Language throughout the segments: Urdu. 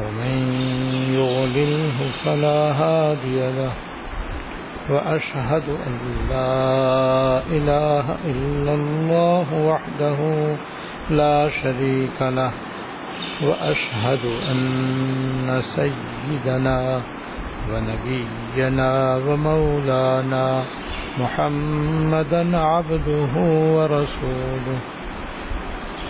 ومن يغلله فلا هادي له وأشهد أن لا إله إلا الله وحده لا شريك له وأشهد أن سيدنا ونبينا ومولانا محمدا عبده ورسوله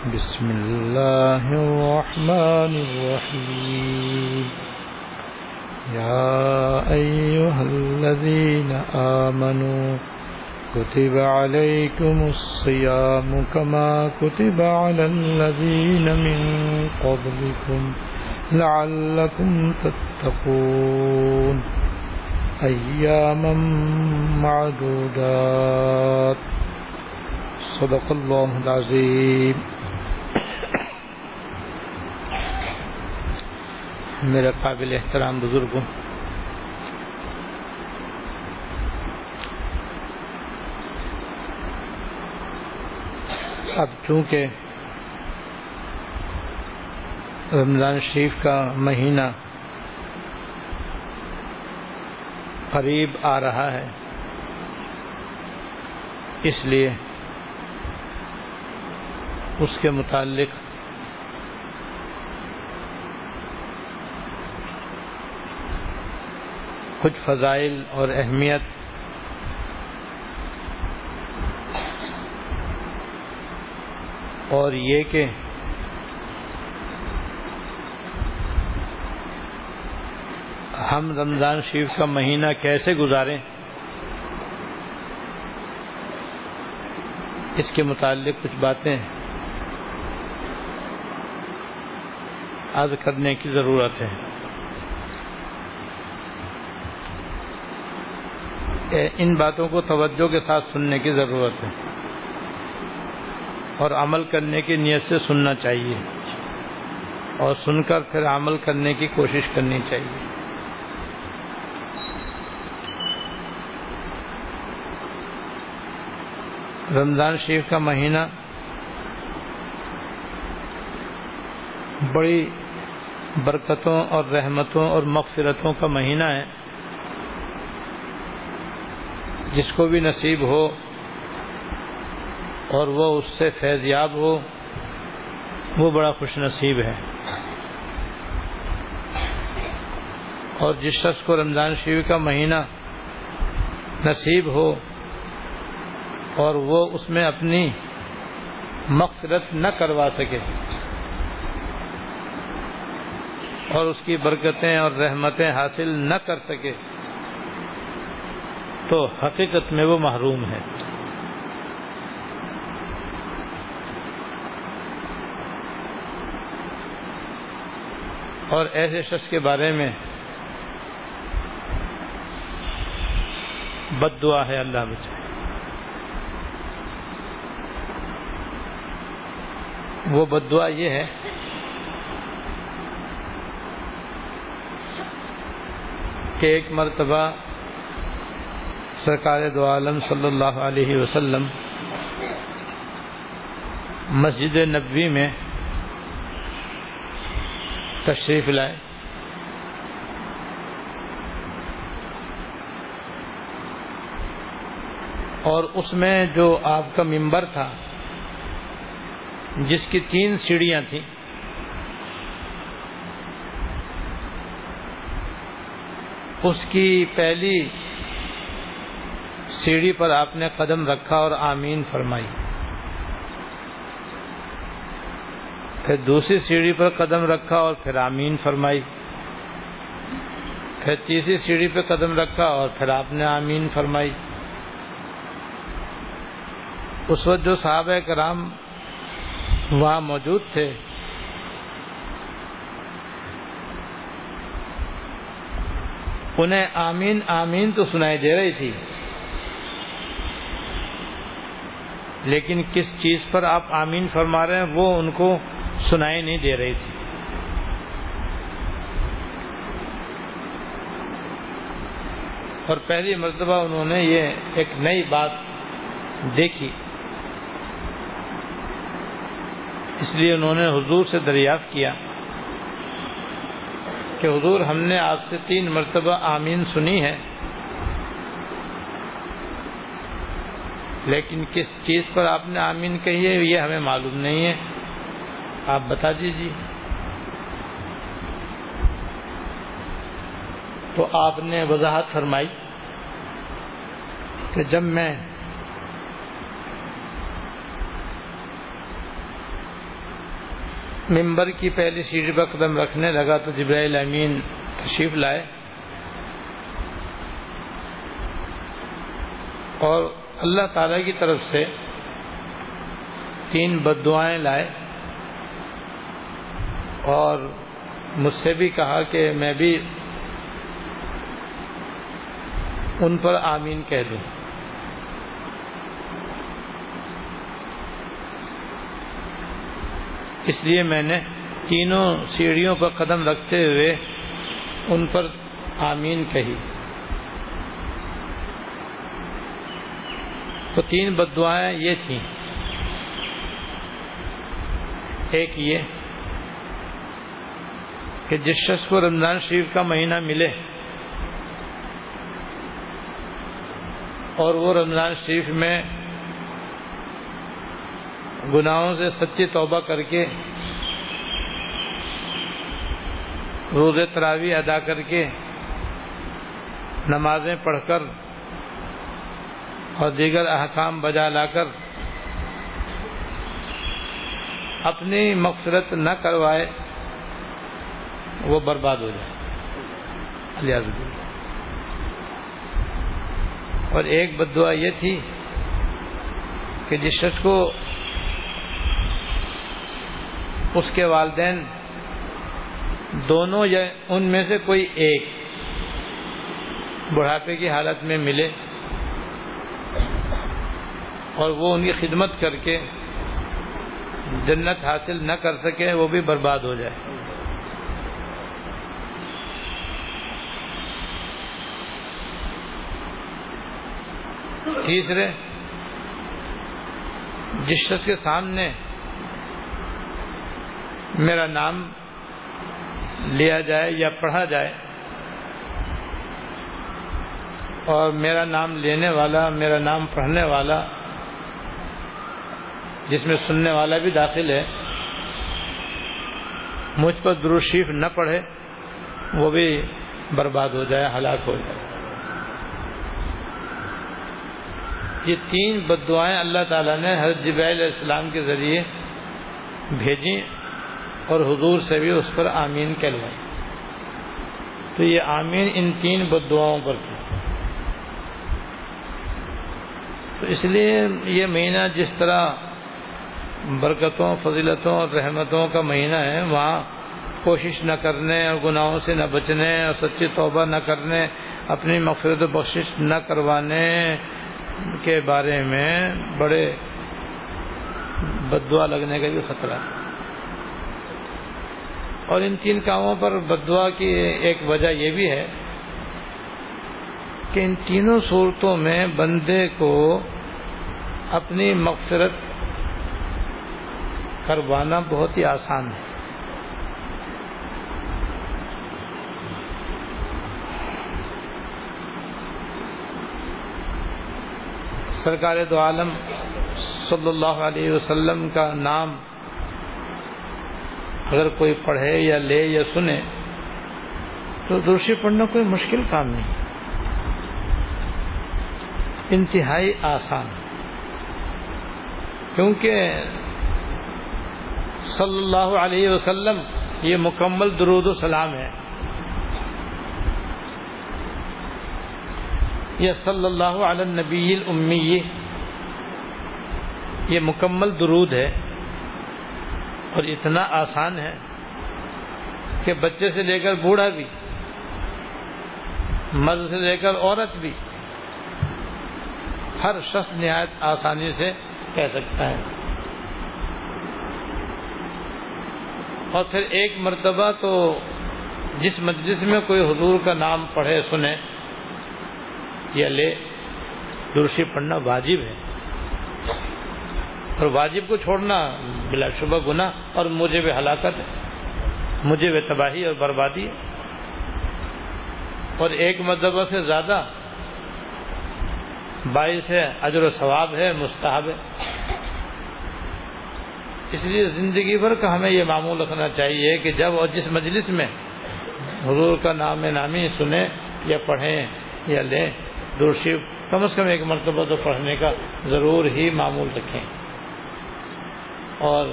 بسم الله الرحمن الرحيم يا أيها الذين آمنوا كتب عليكم الصيام كما كتب على الذين من قبلكم لعلكم تتقون. أياما معدودات. صدق الله العظيم میرے قابل احترام بزرگوں، اب چونکہ رمضان شریف کا مہینہ قریب آ رہا ہے، اس لیے اس کے متعلق کچھ فضائل اور اہمیت۔ اور یہ کہ ہم رمضان شریف کا مہینہ کیسے گزاریں، اس کے متعلق کچھ باتیں عرض کرنے کی ضرورت ہے۔ ان باتوں کو توجہ کے ساتھ سننے کی ضرورت ہے اور عمل کرنے کی نیت سے سننا چاہیے اور سن کر پھر عمل کرنے کی کوشش کرنی چاہیے۔ رمضان شریف کا مہینہ بڑی برکتوں اور رحمتوں اور مغفرتوں کا مہینہ ہے۔ جس کو بھی نصیب ہو اور وہ اس سے فیضیاب ہو، وہ بڑا خوش نصیب ہے۔ اور جس شخص کو رمضان شریف کا مہینہ نصیب ہو اور وہ اس میں اپنی مغفرت نہ کروا سکے اور اس کی برکتیں اور رحمتیں حاصل نہ کر سکے تو حقیقت میں وہ محروم ہے۔ اور ایسے شخص کے بارے میں بد دعا ہے اللہ بچے وہ بد دعا یہ ہے کہ ایک مرتبہ سرکار دو عالم صلی اللہ علیہ وسلم مسجد نبوی میں تشریف لائے۔ اور اس میں جو آپ کا ممبر تھا، جس کی تین سیڑھیاں تھیں، اس کی پہلی سیڑھی پر آپ نے قدم رکھا اور آمین فرمائی۔ پھر دوسری سیڑھی پر قدم رکھا اور پھر آمین فرمائی۔ پھر تیسری سیڑھی پہ قدم رکھا اور پھر آپ نے آمین فرمائی۔ اس وقت جو صحابہ کرام وہاں موجود تھے، انہیں آمین آمین تو سنائی دے رہی تھی۔ لیکن کس چیز پر آپ آمین فرما رہے ہیں، وہ ان کو سنائی نہیں دے رہی تھی۔ اور پہلی مرتبہ انہوں نے یہ ایک نئی بات دیکھی۔ اس لیے انہوں نے حضور سے دریافت کیا کہ حضور ہم نے آپ سے تین مرتبہ آمین سنی ہے۔ لیکن کس چیز پر آپ نے آمین کہی ہے، یہ ہمیں معلوم نہیں ہے۔ آپ بتا دیجیے تو آپ نے وضاحت فرمائی کہ جب میں ممبر کی پہلی سیڑھی پر قدم رکھنے لگا تو جبرائیل امین تشریف لائے اور اللہ تعالی کی طرف سے تین بد دعائیں لائے اور مجھ سے بھی کہا کہ میں بھی ان پر آمین کہہ دوں۔ اس لیے میں نے تینوں سیڑھیوں پر قدم رکھتے ہوئے ان پر آمین کہی۔ تو تین بد دعائیں یہ تھیں۔ ایک یہ کہ جس شخص کو رمضان شریف کا مہینہ ملے اور وہ رمضان شریف میں گناہوں سے سچی توبہ کر کے روز تراوی ادا کر کے، نمازیں پڑھ کر اور دیگر احکام بجا لا کر اپنی مقصرت نہ کروائے، وہ برباد ہو جائے۔ اور ایک بد دعا یہ تھی کہ جس شخص کو اس کے والدین دونوں یا ان میں سے کوئی ایک بڑھاپے کی حالت میں ملے اور وہ ان کی خدمت کر کے جنت حاصل نہ کر سکے، وہ بھی برباد ہو جائے۔ تیسرے، جس شخص کے سامنے میرا نام لیا جائے یا پڑھا جائے اور میرا نام لینے والا، میرا نام پڑھنے والا جس میں سننے والا بھی داخل ہے۔ مجھ پر دروشیف نہ پڑھے، وہ بھی برباد ہو جائے، ہلاک ہو جائے۔ یہ تین بد دعائیں اللہ تعالیٰ نے حضرت جب علیہ السلام کے ذریعے بھیجی اور حضور سے بھی اس پر آمین کہلوائی تو یہ آمین ان تین بد دعاؤں پر تھی تو اس لیے یہ مہینہ جس طرح برکتوں، فضیلتوں اور رحمتوں کا مہینہ ہے، وہاں کوشش نہ کرنے اور گناہوں سے نہ بچنے اور سچی توبہ نہ کرنے، اپنی مغفرت و بخشش نہ کروانے کے بارے میں بڑے بدعا لگنے کا بھی خطرہ ہے۔ اور ان تین کاموں پر بدعا کی ایک وجہ یہ بھی ہے کہ ان تینوں صورتوں میں بندے کو اپنی مغفرت کروانا بہت ہی آسان ہے۔ سرکار دو عالم صلی اللہ علیہ وسلم کا نام اگر کوئی پڑھے یا لے یا سنے تو دوسری پڑھنا کوئی مشکل کام نہیں۔ انتہائی آسان۔ کیونکہ صلی اللہ علیہ وسلم، یہ مکمل درود و سلام ہے۔ یہ صلی اللہ علیہ نبی الامی یہ مکمل درود ہے اور اتنا آسان ہے کہ بچے سے لے کر بوڑھا بھی، مرد سے لے کر عورت بھی ہر شخص نہایت آسانی سے کہہ سکتا ہے۔ اور پھر ایک مرتبہ تو جس مجلس میں کوئی حضور کا نام پڑھے سنے یا لے، درشی پڑھنا واجب ہے۔ اور واجب کو چھوڑنا بلا شبہ گنا اور مجھے بھی ہلاکت ہے، مجھے بھی تباہی اور بربادی ہے۔ اور ایک مرتبہ سے زیادہ باعث ہے، اجر و ثواب ہے، مستحب ہے۔ اس لیے زندگی بھر کا ہمیں یہ معمول رکھنا چاہیے کہ جب اور جس مجلس میں حضور کا نام نامی سنیں یا پڑھیں یا لیں درشی کم از کم ایک مرتبہ تو پڑھنے کا ضرور ہی معمول رکھیں۔ اور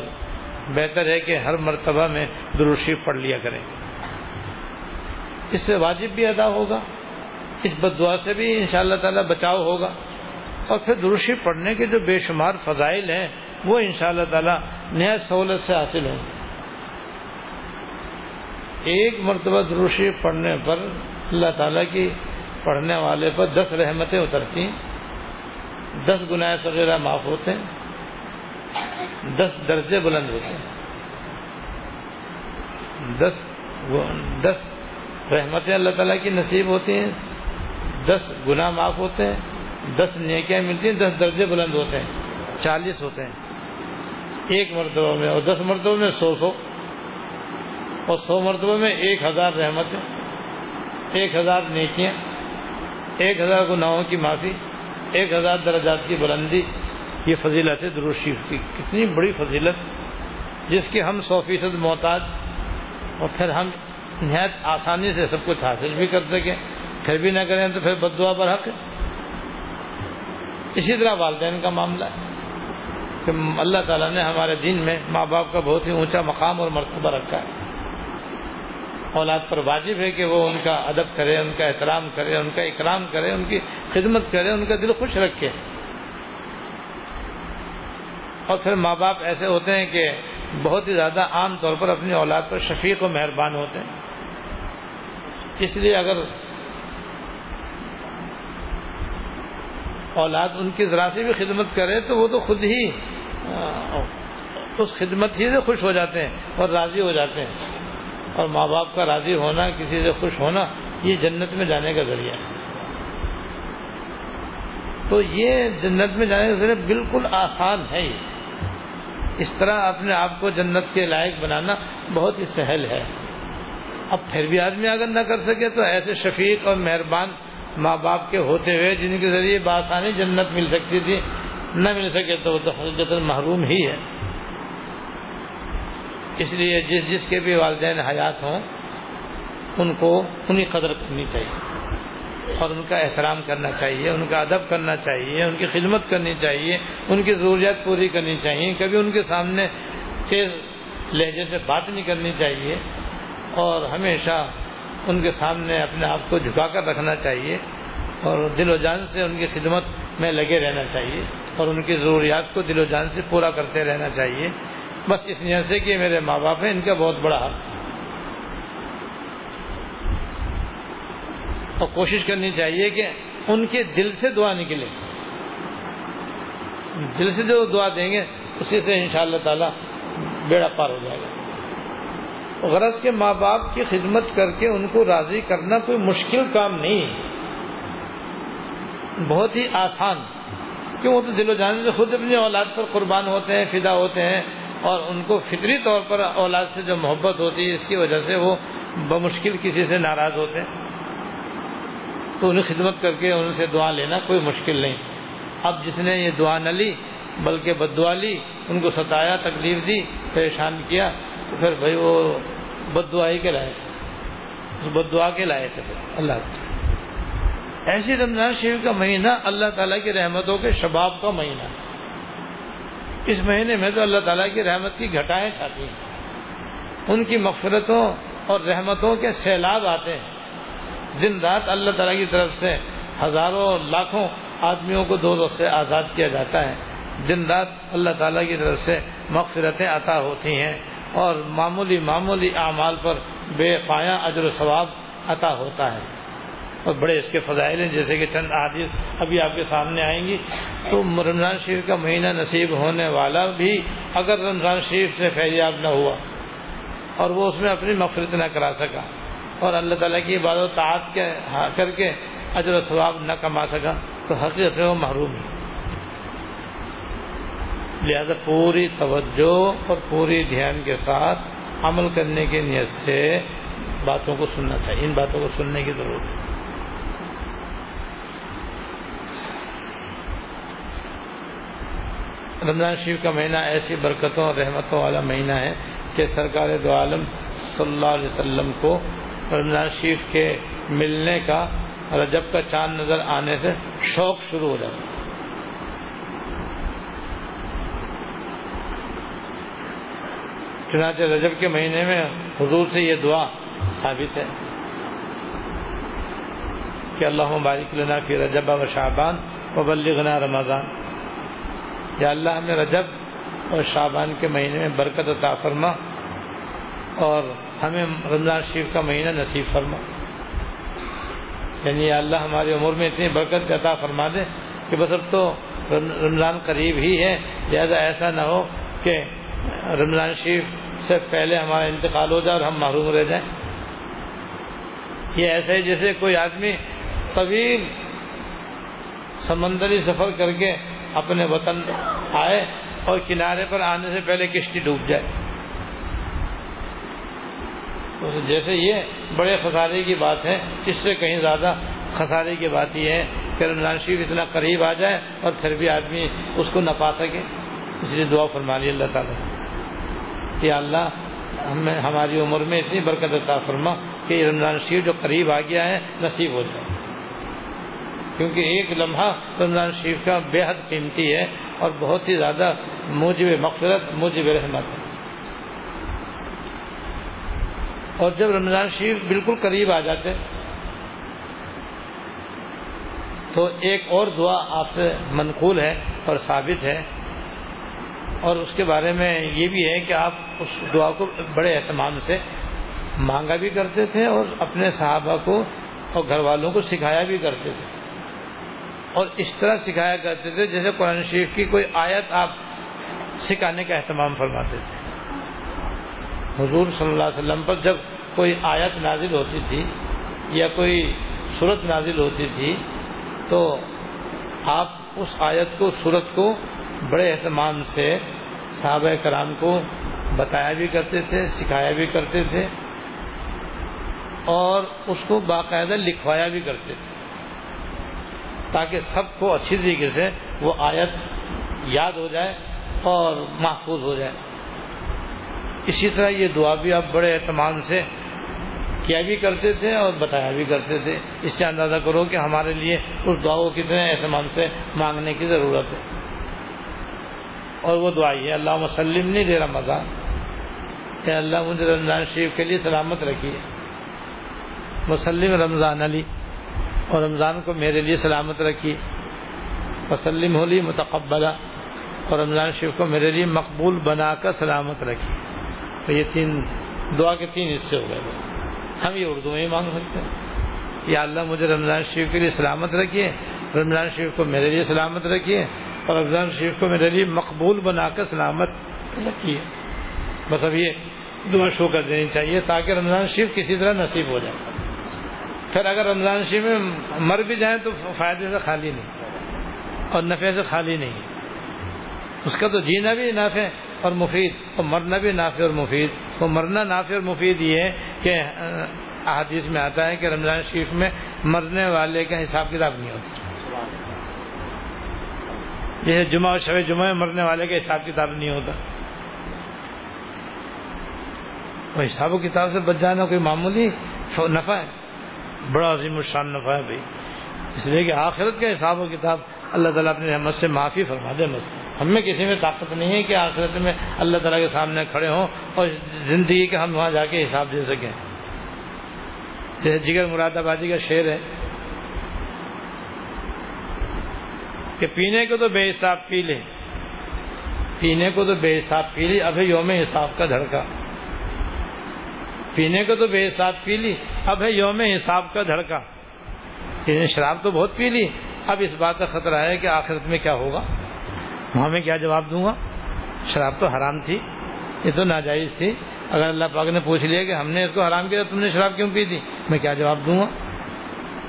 بہتر ہے کہ ہر مرتبہ میں دروشی پڑھ لیا کریں۔ اس سے واجب بھی ادا ہوگا، اس بدعا سے بھی ان شاء اللہ تعالی بچاؤ ہوگا۔ اور پھر دروشی پڑھنے کے جو بے شمار فضائل ہیں وہ ان شاء اللہ تعالیٰ نہایت سہولت سے حاصل ہوں۔ ایک مرتبہ دروشی پڑھنے پر اللہ تعالیٰ کی پڑھنے والے پر دس رحمتیں اترتی ہیں۔ دس گناہ وغیرہ معاف ہوتے ہیں۔ دس درجے بلند ہوتے ہیں۔ دس دس رحمتیں اللہ تعالیٰ کی نصیب ہوتی ہیں۔ دس گناہ معاف ہوتے ہیں۔ دس نیکیاں ملتی ہیں۔ دس درجے بلند ہوتے ہیں۔ چالیس ہوتے ہیں۔ ایک مرتبہ میں اور دس مرتبہ میں سو سو اور سو مرتبہ میں ایک ہزار رحمتیں، ایک ہزار نیکیاں، ایک ہزار گناہوں کی معافی، ایک ہزار درجات کی بلندی۔ یہ فضیلت ہے شریف کی کتنی بڑی فضیلت، جس کی ہم سو فیصد محتاج اور پھر ہم نہایت آسانی سے سب کچھ حاصل بھی کر سکیں۔ پھر بھی نہ کریں تو پھر بد دعا پر حق ہے۔ اسی طرح والدین کا معاملہ ہے۔ کہ اللہ تعالیٰ نے ہمارے دین میں ماں باپ کا بہت ہی اونچا مقام اور مرتبہ رکھا ہے۔ اولاد پر واجب ہے کہ وہ ان کا ادب کرے، ان کا احترام کرے، ان کا اکرام کرے، ان کی خدمت کرے، ان کا دل خوش رکھے۔ اور پھر ماں باپ ایسے ہوتے ہیں کہ بہت ہی زیادہ عام طور پر اپنی اولاد پر شفیق و مہربان ہوتے ہیں۔ اس لیے اگر اولاد ان کی ذرا سی بھی خدمت کرے تو وہ تو خود ہی ہاں، اس خدمت ہی سے خوش ہو جاتے ہیں اور راضی ہو جاتے ہیں۔ اور ماں باپ کا راضی ہونا، کسی سے خوش ہونا، یہ جنت میں جانے کا ذریعہ ہے۔ تو یہ جنت میں جانے کا ذریعہ بالکل آسان ہے اس طرح اپنے آپ کو جنت کے لائق بنانا بہت ہی سہل ہے۔ اب پھر بھی آدمی اگر نہ کر سکے تو ایسے شفیق اور مہربان ماں باپ کے ہوتے ہوئے جن کے ذریعے بآسانی جنت مل سکتی تھی۔ نہ مل سکے تو وہ تو حقیقت محروم ہی ہے۔ اس لیے جس جس کے بھی والدین حیات ہوں، ان کو انہیں قدر کرنی چاہیے۔ اور ان کا احترام کرنا چاہیے، ان کا ادب کرنا چاہیے، ان کی خدمت کرنی چاہیے، ان کی ضروریات پوری کرنی چاہیے۔ کبھی ان کے سامنے تیز لہجے سے بات نہیں کرنی چاہیے۔ اور ہمیشہ ان کے سامنے اپنے آپ کو جھکا کر رکھنا چاہیے۔ اور دل و جان سے ان کی خدمت میں لگے رہنا چاہیے۔ اور ان کی ضروریات کو دل و جان سے پورا کرتے رہنا چاہیے۔ بس اس نیت سے کہ میرے ماں باپ ہیں، ان کا بہت بڑا حق۔ اور کوشش کرنی چاہیے کہ ان کے دل سے دعا نکلے۔ دل سے جو دعا دیں گے، اسی سے ان شاء اللہ تعالی بیڑا پار ہو جائے گا۔ غرض کے ماں باپ کی خدمت کر کے ان کو راضی کرنا کوئی مشکل کام نہیں ہے۔ بہت ہی آسان۔ کیوں وہ تو دل و جان سے خود اپنی اولاد پر قربان ہوتے ہیں، فدا ہوتے ہیں اور ان کو فطری طور پر اولاد سے جو محبت ہوتی ہے، اس کی وجہ سے وہ بمشکل کسی سے ناراض ہوتے ہیں۔ تو انہیں خدمت کر کے ان سے دعا لینا کوئی مشکل نہیں۔ اب جس نے یہ دعا نہ لی، بلکہ بد دعا لی، ان کو ستایا، تکلیف دی، پریشان کیا، تو پھر بھائی وہ بد دعا ہی کے رہے اس بد دعا کے لائے تھے۔ اللہ ایسی رمضان شریف کا مہینہ اللہ تعالیٰ کی رحمتوں کے شباب کا مہینہ اس مہینے میں تو اللہ تعالیٰ کی رحمت کی گھٹائیں چھاتی ہیں۔ ان کی مغفرتوں اور رحمتوں کے سیلاب آتے ہیں۔ دن رات اللہ تعالیٰ کی طرف سے ہزاروں لاکھوں آدمیوں کو دو روز سے آزاد کیا جاتا ہے۔ دن رات اللہ تعالیٰ کی طرف سے مغفرتیں عطا ہوتی ہیں اور معمولی معمولی اعمال پر بے پایا اجر و ثواب عطا ہوتا ہے۔ اور بڑے اس کے فضائل ہیں، جیسے کہ چند عادث ابھی آپ کے سامنے آئیں گی۔ تو رمضان شریف کا مہینہ نصیب ہونے والا بھی اگر رمضان شریف سے فیضیاب نہ ہوا اور وہ اس میں اپنی مغفرت نہ کرا سکا اور اللہ تعالیٰ کی عبادت تعات کے کر کے اجر و ثواب نہ کما سکا، تو حقیقت میں وہ محروم ہے۔ لہذا پوری توجہ اور پوری دھیان کے ساتھ عمل کرنے کی نیت سے باتوں کو سننا چاہیے، ان باتوں کو سننے کی ضرورت ہے۔ رمضان شریف کا مہینہ ایسی برکتوں اور رحمتوں والا مہینہ ہے کہ سرکار دو عالم صلی اللہ علیہ وسلم کو رمضان شریف کے ملنے کا رجب کا چاند نظر آنے سے شوق شروع ہو جاتا چنانچہ رجب کے مہینے میں حضور سے یہ دعا ثابت ہے کہ اللہ مبارک لنا فی رجب و شعبان و بلغنا رمضان۔ یا اللہ ہمیں رجب اور شعبان کے مہینے میں برکت عطا فرما اور ہمیں رمضان شریف کا مہینہ نصیب فرما۔ یعنی اللہ ہماری عمر میں اتنی برکت عطا فرما دے کہ بس اب تو رمضان قریب ہی ہے، لہذا ایسا نہ ہو کہ رمضان شریف سے پہلے ہمارا انتقال ہو جائے اور ہم محروم رہ جائیں۔ یہ ایسا ہے جیسے کوئی آدمی طویل سمندری سفر کر کے اپنے وطن آئے اور کنارے پر آنے سے پہلے کشتی ڈوب جائے۔ جیسے یہ بڑے خسارے کی بات ہے، اس سے کہیں زیادہ خسارے کی بات یہ ہے کہ رمضان شریف اتنا قریب آ جائے اور پھر بھی آدمی اس کو نہ پا سکے۔ اس لیے دعا فرما لی اللہ تعالیٰ کہ اللہ ہمیں ہماری عمر میں اتنی برکت عطا فرما کہ رمضان شریف جو قریب آ گیا ہے، نصیب ہو جائے۔ کیونکہ ایک لمحہ رمضان شریف کا بے حد قیمتی ہے۔ اور بہت ہی زیادہ موجب مغفرت، موجب رحمت۔ اور جب رمضان شریف بالکل قریب آ جاتے، تو ایک اور دعا آپ سے منقول ہے اور ثابت ہے۔ اور اس کے بارے میں یہ بھی ہے کہ آپ اس دعا کو بڑے اہتمام سے مانگا بھی کرتے تھے اور اپنے صحابہ کو اور گھر والوں کو سکھایا بھی کرتے تھے۔ اور اس طرح سکھایا کرتے تھے جیسے قرآن شریف کی کوئی آیت آپ سکھانے کا اہتمام فرماتے تھے۔ حضور صلی اللہ علیہ وسلم پر جب کوئی آیت نازل ہوتی تھی یا کوئی صورت نازل ہوتی تھی تو آپ اس آیت کو صورت کو بڑے اہتمام سے صحابہ کرام کو بتایا بھی کرتے تھے، سکھایا بھی کرتے تھے اور اس کو باقاعدہ لکھوایا بھی کرتے تھے۔ تاکہ سب کو اچھی طریقے سے وہ آیت یاد ہو جائے اور محفوظ ہو جائے۔ اسی طرح یہ دعا بھی آپ بڑے اہتمام سے کیا بھی کرتے تھے اور بتایا بھی کرتے تھے۔ اس سے اندازہ کرو کہ ہمارے لیے اس دعا کو کتنے اہتمام سے مانگنے کی ضرورت ہے۔ اور وہ دعا یہ اللہ مسلم نہیں دے رمضان کہ اللہ، مجھے رمضان شریف کے لیے سلامت رکھیے۔ مسلم رمضان علی۔ اور رمضان کو میرے لیے سلامت رکھیے۔ مسلم ہولی متقبلہ اور رمضان شریف کو میرے لیے مقبول بنا کر سلامت رکھیے۔ تو یہ تین دعا کے تین حصے ہو گئے۔ ہم یہ اردو میں ہی مانگ سکتے ہیں۔ یا اللہ مجھے رمضان شریف کے لیے سلامت رکھیے۔ رمضان شریف کو میرے لیے سلامت رکھیے۔ اور رمضان شریف کو میرے لیے مقبول بنا کر سلامت رکھیے۔ بس اب یہ دعا شو کر دینی چاہیے تاکہ رمضان شریف کسی طرح نصیب ہو جائے۔ پھر اگر رمضان شریف میں مر بھی جائیں تو فائدے سے خالی نہیں اور نفع سے خالی نہیں اس کا تو جینا بھی نافع اور مفید اور مرنا بھی نافع اور مفید۔ تو مرنا نافع اور مفید یہ ہے کہ احادیث میں آتا ہے کہ رمضان شریف میں مرنے والے کا حساب کتاب نہیں ہوتا۔ جیسے جمعہ اور شب جمعہ میں مرنے والے کا حساب کتاب نہیں ہوتا۔ وہ حساب و کتاب سے بچ جانا کوئی معمولی نفع ہے۔ بڑا عظیم الشان نفع ہے بھائی۔ اس لیے کہ آخرت کا حساب و کتاب اللہ تعالیٰ اپنی رحمت سے معافی فرما دے بس۔ ہم میں کسی میں طاقت نہیں ہے کہ آخرت میں اللہ تعالیٰ کے سامنے کھڑے ہوں اور زندگی کا ہم وہاں جا کے حساب دے سکیں۔ جیسے جگر مراد آبادی کا شعر ہے کہ پینے کو تو بے حساب پی لے پینے کو تو بے حساب پی لی اب ہے یوم حساب کا دھڑکا۔ پینے کو تو بے حساب پی لی، اب ہے یوم حساب کا دھڑکا۔ شراب تو بہت پی لی، اب اس بات کا خطرہ ہے کہ آخرت میں کیا ہوگا؟ وہاں میں کیا جواب دوں گا؟ شراب تو حرام تھی، یہ تو ناجائز تھی۔ اگر اللہ پاک نے پوچھ لیا کہ ہم نے اس کو حرام کیا تم نے شراب کیوں پی تھی میں کیا جواب دوں گا؟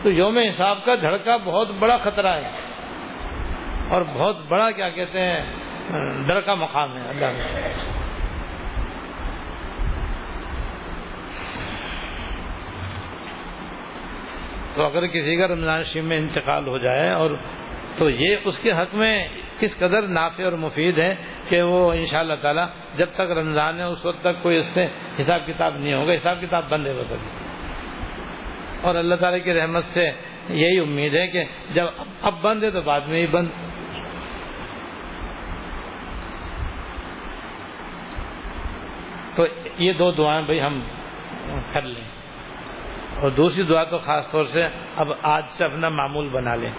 تو یوم حساب کا دھڑکا بہت بڑا خطرہ ہے۔ اور بہت بڑا کیا کہتے ہیں ڈر کا مقام ہے۔ اللہ تو اگر کسی کا رمضان شریف میں انتقال ہو جائے اور تو یہ اس کے حق میں کس قدر نافع اور مفید ہے کہ وہ ان شاء اللہ تعالیٰ جب تک رمضان ہے اس وقت تک کوئی اس سے حساب کتاب نہیں ہوگا، حساب کتاب بند ہے بس ابھی اور اللہ تعالیٰ کی رحمت سے یہی امید ہے کہ جب اب بند ہے تو بعد میں ہی بند۔ تو یہ دو دعائیں بھائی ہم کر لیں۔ اور دوسری دعا تو خاص طور سے اب آج سے اپنا معمول بنا لیں۔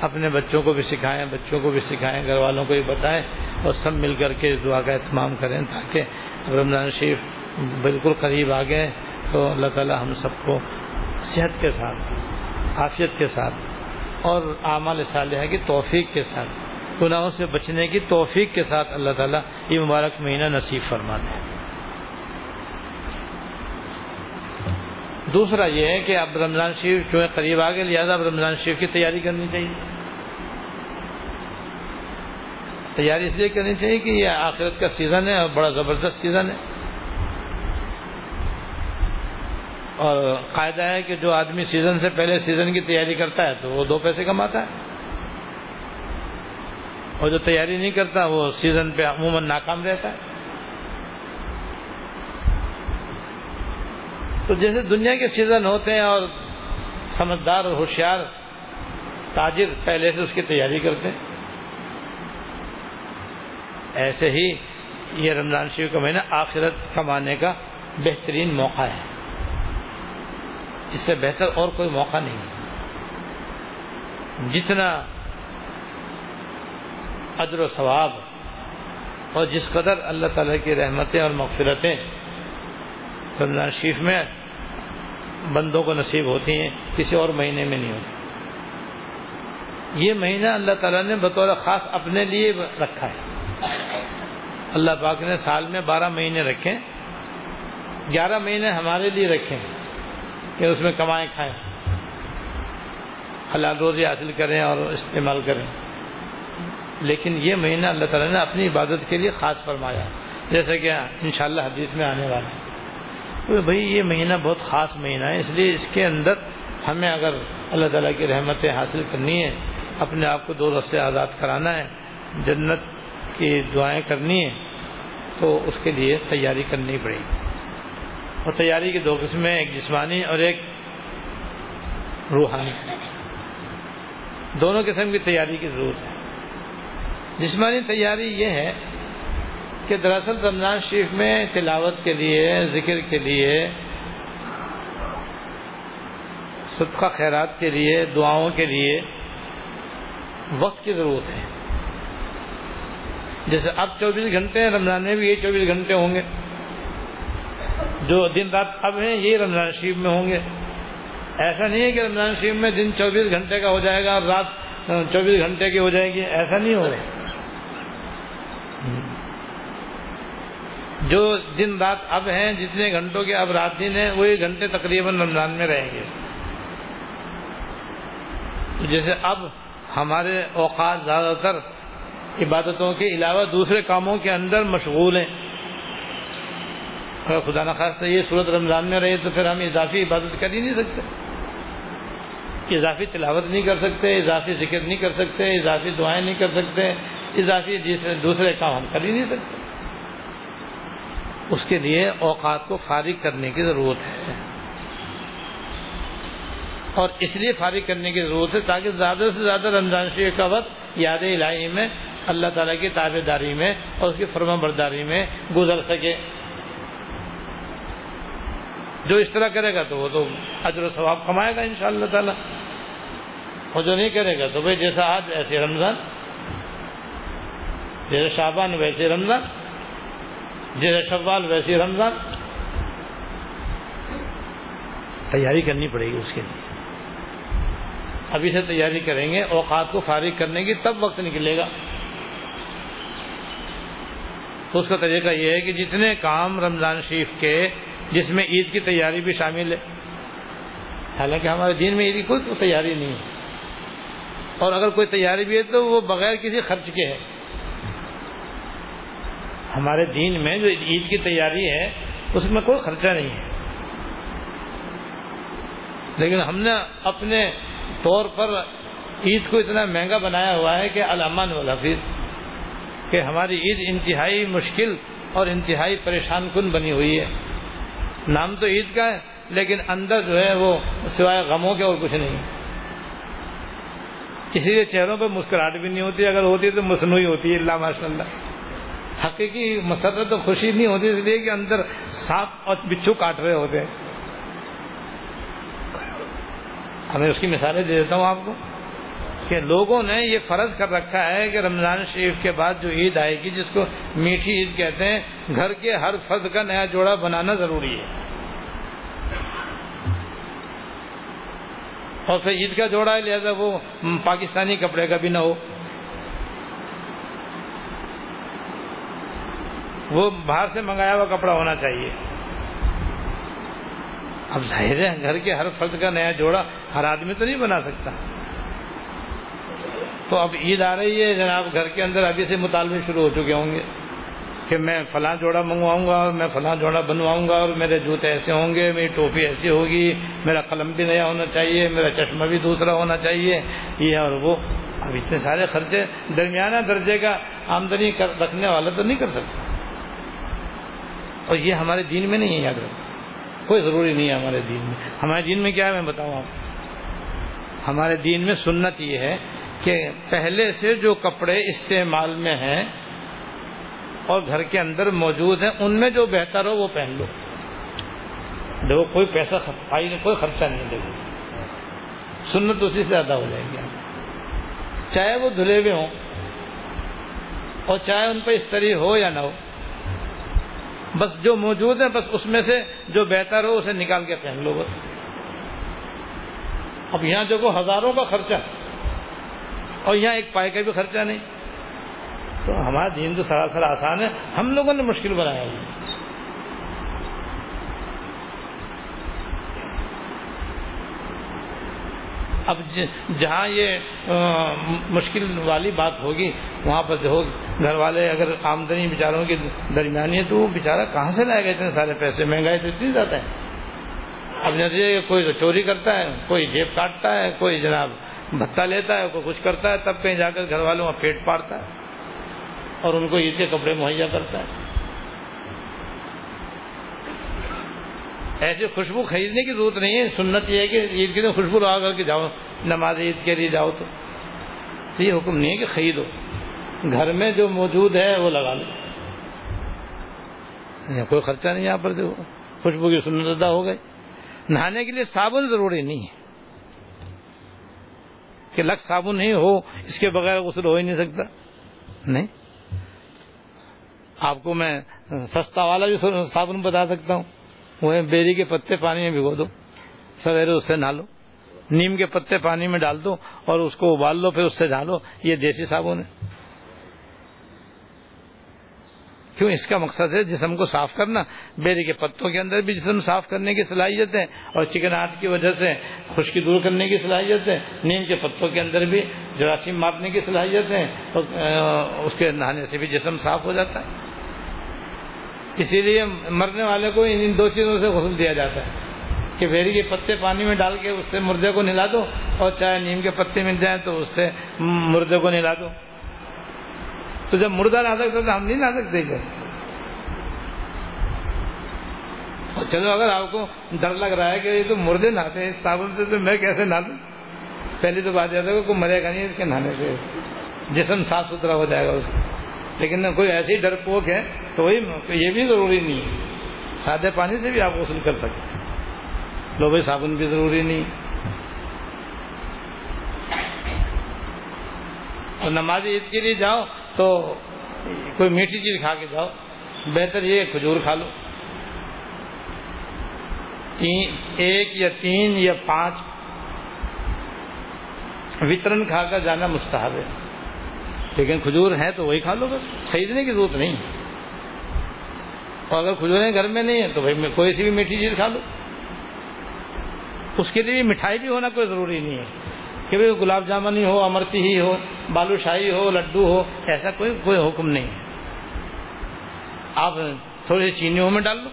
اپنے بچوں کو بھی سکھائیں، بچوں کو بھی سکھائیں، گھر والوں کو بھی بتائیں اور سب مل کر کے اس دعا کا اہتمام کریں تاکہ رمضان شریف بالکل قریب آ گئے۔ تو اللہ تعالی ہم سب کو صحت کے ساتھ، عافیت کے ساتھ اور اعمال صالحہ کی توفیق کے ساتھ، گناہوں سے بچنے کی توفیق کے ساتھ اللہ تعالیٰ یہ مبارک مہینہ نصیب فرما دیں دوسرا یہ ہے کہ اب رمضان شریف جو ہے قریب آ گئے لہٰذا اب رمضان شریف کی تیاری کرنی چاہیے۔ تیاری اس لیے کرنی چاہیے کہ یہ آخرت کا سیزن ہے اور بڑا زبردست سیزن ہے۔ اور قاعدہ ہے کہ جو آدمی سیزن سے پہلے سیزن کی تیاری کرتا ہے تو وہ دو پیسے کماتا ہے۔ اور جو تیاری نہیں کرتا وہ سیزن پہ عموماً ناکام رہتا ہے۔ تو جیسے دنیا کے سیزن ہوتے ہیں اور سمجھدار اور ہوشیار تاجر پہلے سے اس کی تیاری کرتے ہیں۔ ایسے ہی یہ رمضان شریف کا مہینہ آخرت کمانے کا بہترین موقع ہے۔ اس سے بہتر اور کوئی موقع نہیں۔ جتنا ادر و ثواب اور جس قدر اللہ تعالی کی رحمتیں اور مغفرتیں رمضان شریف میں بندوں کو نصیب ہوتی ہیں، کسی اور مہینے میں نہیں ہوتی۔ یہ مہینہ اللہ تعالیٰ نے بطور خاص اپنے لیے رکھا ہے۔ اللہ پاک نے سال میں بارہ مہینے رکھے، گیارہ مہینے ہمارے لیے رکھے کہ اس میں کمائیں کھائیں۔ حلال روزی حاصل کریں اور استعمال کریں۔ لیکن یہ مہینہ اللہ تعالیٰ نے اپنی عبادت کے لیے خاص فرمایا، جیسے کہ انشاءاللہ حدیث میں آنے والا ہے۔ بھائی یہ مہینہ بہت خاص مہینہ ہے، اس لیے اس کے اندر ہمیں اگر اللہ تعالیٰ کی رحمتیں حاصل کرنی ہے اپنے آپ کو دو رس سے آزاد کرانا ہے، جنت کی دعائیں کرنی ہے تو اس کے لیے تیاری کرنی پڑے گی۔ اور تیاری کی دو قسمیں ایک جسمانی اور ایک روحانی۔ دونوں قسم کی تیاری کی ضرورت ہے۔ جسمانی تیاری یہ ہے کہ دراصل رمضان شریف میں تلاوت کے لیے، ذکر کے لیے، صدقہ خیرات کے لیے، دعاؤں کے لیے وقت کی ضرورت ہے۔ جیسے اب چوبیس گھنٹے ہیں رمضان میں بھی یہ چوبیس گھنٹے ہوں گے۔ جو دن رات اب ہیں، یہ رمضان شریف میں ہوں گے۔ ایسا نہیں ہے کہ رمضان شریف میں دن چوبیس گھنٹے کا ہو جائے گا اور رات چوبیس گھنٹے کی ہو جائے گی ایسا نہیں ہوگا جو دن رات اب ہیں، جتنے گھنٹوں کے اب رات دن ہیں، وہی گھنٹے تقریباً رمضان میں رہیں گے۔ جیسے اب ہمارے اوقات زیادہ تر عبادتوں کے علاوہ دوسرے کاموں کے اندر مشغول ہیں۔ اگر خدا نخواستہ یہ صورت رمضان میں رہے تو پھر ہم اضافی عبادت کر ہی نہیں سکتے۔ اضافی تلاوت نہیں کر سکتے، اضافی ذکر نہیں کر سکتے، اضافی دعائیں نہیں کر سکتے، اضافی دوسرے کام ہم کر ہی نہیں سکتے۔ اس کے لیے اوقات کو فارغ کرنے کی ضرورت ہے۔ اور اس لیے فارغ کرنے کی ضرورت ہے تاکہ زیادہ سے زیادہ رمضان شریف کا وقت یاد الہی میں، اللہ تعالیٰ کی تابے داری میں اور اس کی فرما برداری میں گزر سکے۔ جو اس طرح کرے گا تو وہ تو اجر و ثواب کمائے گا ان شاء اللہ تعالیٰ۔ اور جو نہیں کرے گا تو بھائی جیسا آج ایسے رمضان، جیسے شابان ویسے رمضان۔ جیسے شوال ویسے رمضان۔ تیاری کرنی پڑے گی اس کے لیے۔ ابھی سے تیاری کریں گے اوقات کو فارغ کرنے کی تب وقت نکلے گا۔ تو اس کا طریقہ یہ ہے کہ جتنے کام رمضان شریف کے جس میں عید کی تیاری بھی شامل ہے۔ حالانکہ ہمارے دین میں عید کی کوئی تیاری نہیں ہے۔ اور اگر کوئی تیاری بھی ہے تو وہ بغیر کسی خرچ کے ہے۔ ہمارے دین میں جو عید کی تیاری ہے، اس میں کوئی خرچہ نہیں ہے۔ لیکن ہم نے اپنے طور پر عید کو اتنا مہنگا بنایا ہوا ہے کہ علمان والحفیظ، کہ ہماری عید انتہائی مشکل اور انتہائی پریشان کن بنی ہوئی ہے۔ نام تو عید کا ہے، لیکن اندر جو ہے وہ سوائے غموں کے اور کچھ نہیں۔ اسی لیے چہروں پہ مسکراہٹ بھی نہیں ہوتی، اگر ہوتی تو مصنوعی ہوتی ہے، اللہ ماشاء اللہ حقیقی مسرت تو خوشی نہیں ہوتی، اس لیے کہ اندر سانپ اور بچھو کاٹ رہے ہوتے ہیں۔ ہمیں اس کی مثالیں دے دیتا ہوں آپ کو کہ لوگوں نے یہ فرض کر رکھا ہے کہ رمضان شریف کے بعد جو عید آئے گی، جس کو میٹھی عید کہتے ہیں، گھر کے ہر فرد کا نیا جوڑا بنانا ضروری ہے۔ اور پھر عید کا جوڑا ہے لہذا وہ پاکستانی کپڑے کا بھی نہ ہو۔ وہ باہر سے منگایا ہوا کپڑا ہونا چاہیے۔ اب ظاہر ہے گھر کے ہر فرد کا نیا جوڑا ہر آدمی تو نہیں بنا سکتا۔ تو اب عید آ رہی ہے، جناب گھر کے اندر ابھی سے مطالبے شروع ہو چکے ہوں گے کہ میں فلاں جوڑا منگواؤں گا اور میں فلاں جوڑا بنواؤں گا اور میرے جوتے ایسے ہوں گے، میری ٹوپی ایسی ہوگی، میرا قلم بھی نیا ہونا چاہیے، میرا چشمہ بھی دوسرا ہونا چاہیے۔ یہ اور وہ۔ اب اتنے سارے خرچے، درمیانہ درجے کا آمدنی رکھنے والا تو نہیں کر سکتا۔ اور یہ ہمارے دین میں نہیں ہے یاد رکھو کوئی ضروری نہیں ہے ہمارے دین میں۔ ہمارے دین میں کیا ہے میں بتاؤں آپ۔ ہمارے دین میں سنت یہ ہے کہ پہلے سے جو کپڑے استعمال میں ہیں اور گھر کے اندر موجود ہیں، ان میں جو بہتر ہو وہ پہن لو۔ دیکھو، کوئی پیسہ کوئی خرچہ نہیں دیکھو۔ سنت اسی سے زیادہ ہو جائے گی۔ چاہے وہ دھلے ہوئے ہوں اور چاہے ان پہ استری ہو یا نہ ہو۔ بس جو موجود ہیں، بس اس میں سے جو بہتر ہو، اسے نکال کے پہن لو بس۔ اب یہاں جو ہزاروں کا خرچہ، اور یہاں ایک پائے کا بھی خرچہ نہیں۔ تو ہمارا دین تو سراسر آسان ہے۔ ہم لوگوں نے مشکل بنایا ہے۔ اب جہاں یہ مشکل والی بات ہوگی، وہاں پر جو گھر والے اگر آمدنی بیچاروں کی درمیانی ہے تو وہ بیچارہ کہاں سے لائے گا اتنے سارے پیسے؟ مہنگائی تو اتنی زیادہ ہے۔ اب نتیجے کوئی تو چوری کرتا ہے، کوئی جیب کاٹتا ہے، کوئی جناب بھتا لیتا ہے، کوئی کچھ کرتا ہے، تب کہیں جا کر گھر والوں کا پیٹ پاڑتا ہے اور ان کو عید کے کپڑے مہیا کرتا ہے۔ ایسی خوشبو خریدنے کی ضرورت نہیں ہے۔ سنت یہ ہے کہ عید کے دن خوشبو لگا کر کے جاؤ۔ نماز عید کے لیے جاؤ تو۔ یہ حکم نہیں ہے کہ خریدو۔ گھر میں جو موجود ہے وہ لگا لو۔ کوئی خرچہ نہیں، یہاں پر جو خوشبو کی سنت ادا ہو گئی۔ نہانے کے لیے صابن ضروری نہیں ہے۔ کہ لکھ صابن نہیں ہو، اس کے بغیر غسل ہو ہی نہیں سکتا۔ نہیں۔ آپ کو میں سستا والا بھی صابن بتا سکتا ہوں۔ وہ بیری کے پتے پانی میں بھگو دو، سویرے اس سے نہالو، نیم کے پتے پانی میں ڈال دو اور اس کو ابال لو، پھر اس سے ڈالو یہ دیسی صابن ہے۔ کیوں؟ اس کا مقصد ہے جسم کو صاف کرنا۔ بیری کے پتوں کے اندر بھی جسم صاف کرنے کی صلاحیت ہے اور چکن آٹ کی وجہ سے خشکی دور کرنے کی صلاحیت ہے۔ نیم کے پتوں کے اندر بھی جراثیم مارنے کی صلاحیت ہے اس کے نہانے سے بھی جسم صاف ہو جاتا ہے۔ اسی لیے مرنے والے کو ان دو چیزوں سے غسل دیا جاتا ہے کہ بیری کے پتے پانی میں ڈال کے اس سے مردے کو نلا دو اور چاہے نیم کے پتے مل جائیں تو اس سے مردے کو نلا دو۔ تو جب مردہ نہ سکتا تو ہم نہیں نہ سکتے چلو اگر آپ کو ڈر لگ رہا ہے کہ یہ تو مردے نہاتے ہیں صابن سے تو میں کیسے نہ لوں پہلی تو بات ہے کوئی مرے گا نہیں اس کے نہانے سے۔ جسم صاف ستھرا ہو جائے گا اس کا۔ لیکن کوئی ایسی ڈر پوک ہے تو وہی یہ بھی ضروری نہیں سادے پانی سے بھی آپ غسل کر سکتے لو بھائی صابن بھی ضروری نہیں۔ اور نماز عید کے لیے جاؤ تو کوئی میٹھی چیز کھا کے جاؤ۔ بہتر یہ کھجور کھا لو۔ تین، ایک یا تین یا پانچ۔ وترن کھا کر جانا مستحب ہے۔ لیکن کھجور ہے تو وہی کھا لو بس۔ خریدنے کی ضرورت نہیں۔ اور اگر کھجوریں گھر میں نہیں ہے تو بھائی کوئی سی بھی میٹھی چیز کھا لو اس کے لیے بھی مٹھائی بھی ہونا کوئی ضروری نہیں ہے۔ کہ بھائی گلاب جامن ہی ہو، امرتی ہی ہو، بالو شاہی ہو، لڈو ہو، ایسا کوئی کوئی حکم نہیں ہے۔ آپ تھوڑی سی چینیوں میں ڈال لو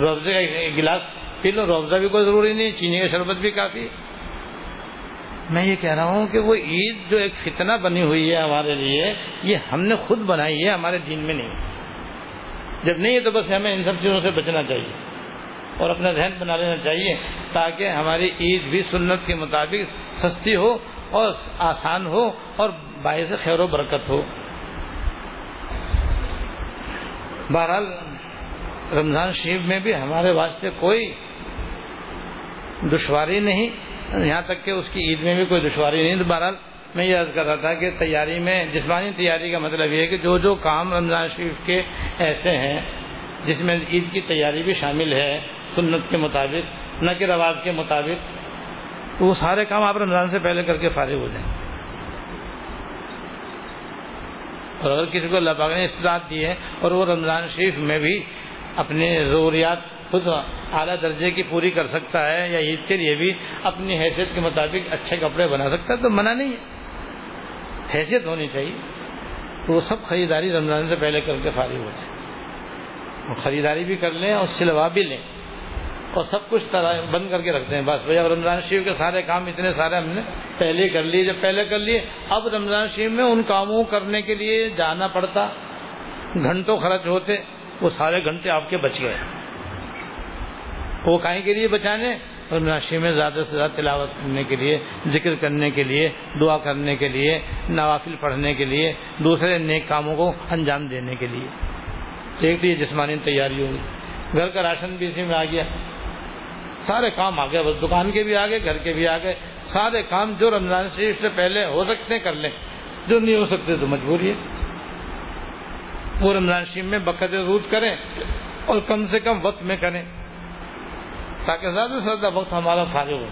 روزے کا گلاس پی لو، روزہ بھی کوئی ضروری نہیں، چینی کا شربت بھی کافی میں یہ کہہ رہا ہوں کہ وہ عید جو ایک فتنہ بنی ہوئی ہے ہمارے لیے، یہ ہم نے خود بنائی ہے، ہمارے دین میں نہیں۔ جب نہیں ہے تو بس ہمیں ان سب چیزوں سے بچنا چاہیے اور اپنا ذہن بنا لینا چاہیے تاکہ ہماری عید بھی سنت کے مطابق سستی ہو اور آسان ہو اور باعث خیر و برکت ہو۔ بہرحال رمضان شریف میں بھی ہمارے واسطے کوئی دشواری نہیں، یہاں تک کہ اس کی عید میں بھی کوئی دشواری نہیں۔ تو بہرحال میں یہ عرض کر رہا تھا کہ تیاری میں جسمانی تیاری کا مطلب یہ ہے کہ جو جو کام رمضان شریف کے ایسے ہیں، جس میں عید کی تیاری بھی شامل ہے سنت کے مطابق، نہ کہ رواج کے مطابق وہ سارے کام آپ رمضان سے پہلے کر کے فارغ ہو جائیں۔ اور اگر کسی کو اللہ پاک نے اصلاحات دی ہے اور وہ رمضان شریف میں بھی اپنے ضروریات خود اعلیٰ درجے کی پوری کر سکتا ہے یا عید کے لیے بھی اپنی حیثیت کے مطابق اچھے کپڑے بنا سکتا ہے، تو منع نہیں ہے۔ حیثیت ہونی چاہیے تو وہ سب خریداری رمضان سے پہلے کر کے فارغ ہو جائے خریداری بھی کر لیں اور سلوا بھی لیں۔ اور سب کچھ طرح بند کر کے رکھتے ہیں بس بھائی، اب رمضان شریف کے سارے کام اتنے سارے ہم نے پہلے کر لیے۔ جب پہلے کر لیے، اب رمضان شریف میں ان کاموں کرنے کے لیے جانا پڑتا۔ گھنٹوں خرچ ہوتے، وہ سارے گھنٹے آپ کے بچ گئے۔ وہ کہیں کے لیے بچانے؟ اور ناشی میں زیادہ سے زیادہ تلاوت کرنے کے لیے، ذکر کرنے کے لیے، دعا کرنے کے لیے، نوافل پڑھنے کے لیے، دوسرے نیک کاموں کو انجام دینے کے لیے۔ ایک لیے جسمانی تیاری ہوگی گھر کا راشن بھی اسی میں آ گیا۔ سارے کام آ گئے، بس دکان کے بھی آ گئے، گھر کے بھی آ گئے۔ سارے کام جو رمضان شریف سے پہلے ہو سکتے کر لیں۔ جو نہیں ہو سکتے تو مجبوری ہے۔ وہ رمضان شریف میں بقد رود کریں اور کم سے کم وقت میں کریں۔ تاکہ زیادہ سے زیادہ وقت ہمارا فارغ ہو۔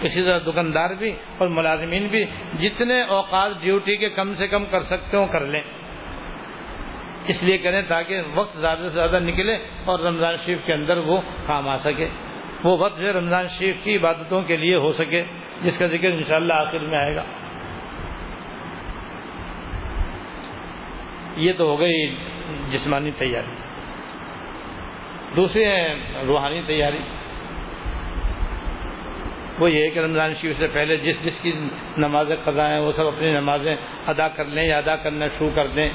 اسی طرح دکاندار بھی اور ملازمین بھی جتنے اوقات ڈیوٹی کے کم سے کم کر سکتے ہوں کر لیں۔ اس لیے کریں تاکہ وقت زیادہ سے زیادہ نکلے اور رمضان شریف کے اندر وہ کام آ سکے۔ وہ وقت جو رمضان شریف کی عبادتوں کے لیے ہو سکے، جس کا ذکر انشاءاللہ آخر میں آئے گا۔ یہ تو ہو گئی جسمانی تیاری۔ دوسری ہے روحانی تیاری۔ وہ یہ ہے کہ رمضان شریف سے پہلے جس جس کی نمازیں قضا ہیں وہ سب اپنی نمازیں ادا کر لیں یا ادا کرنا شروع کر دیں۔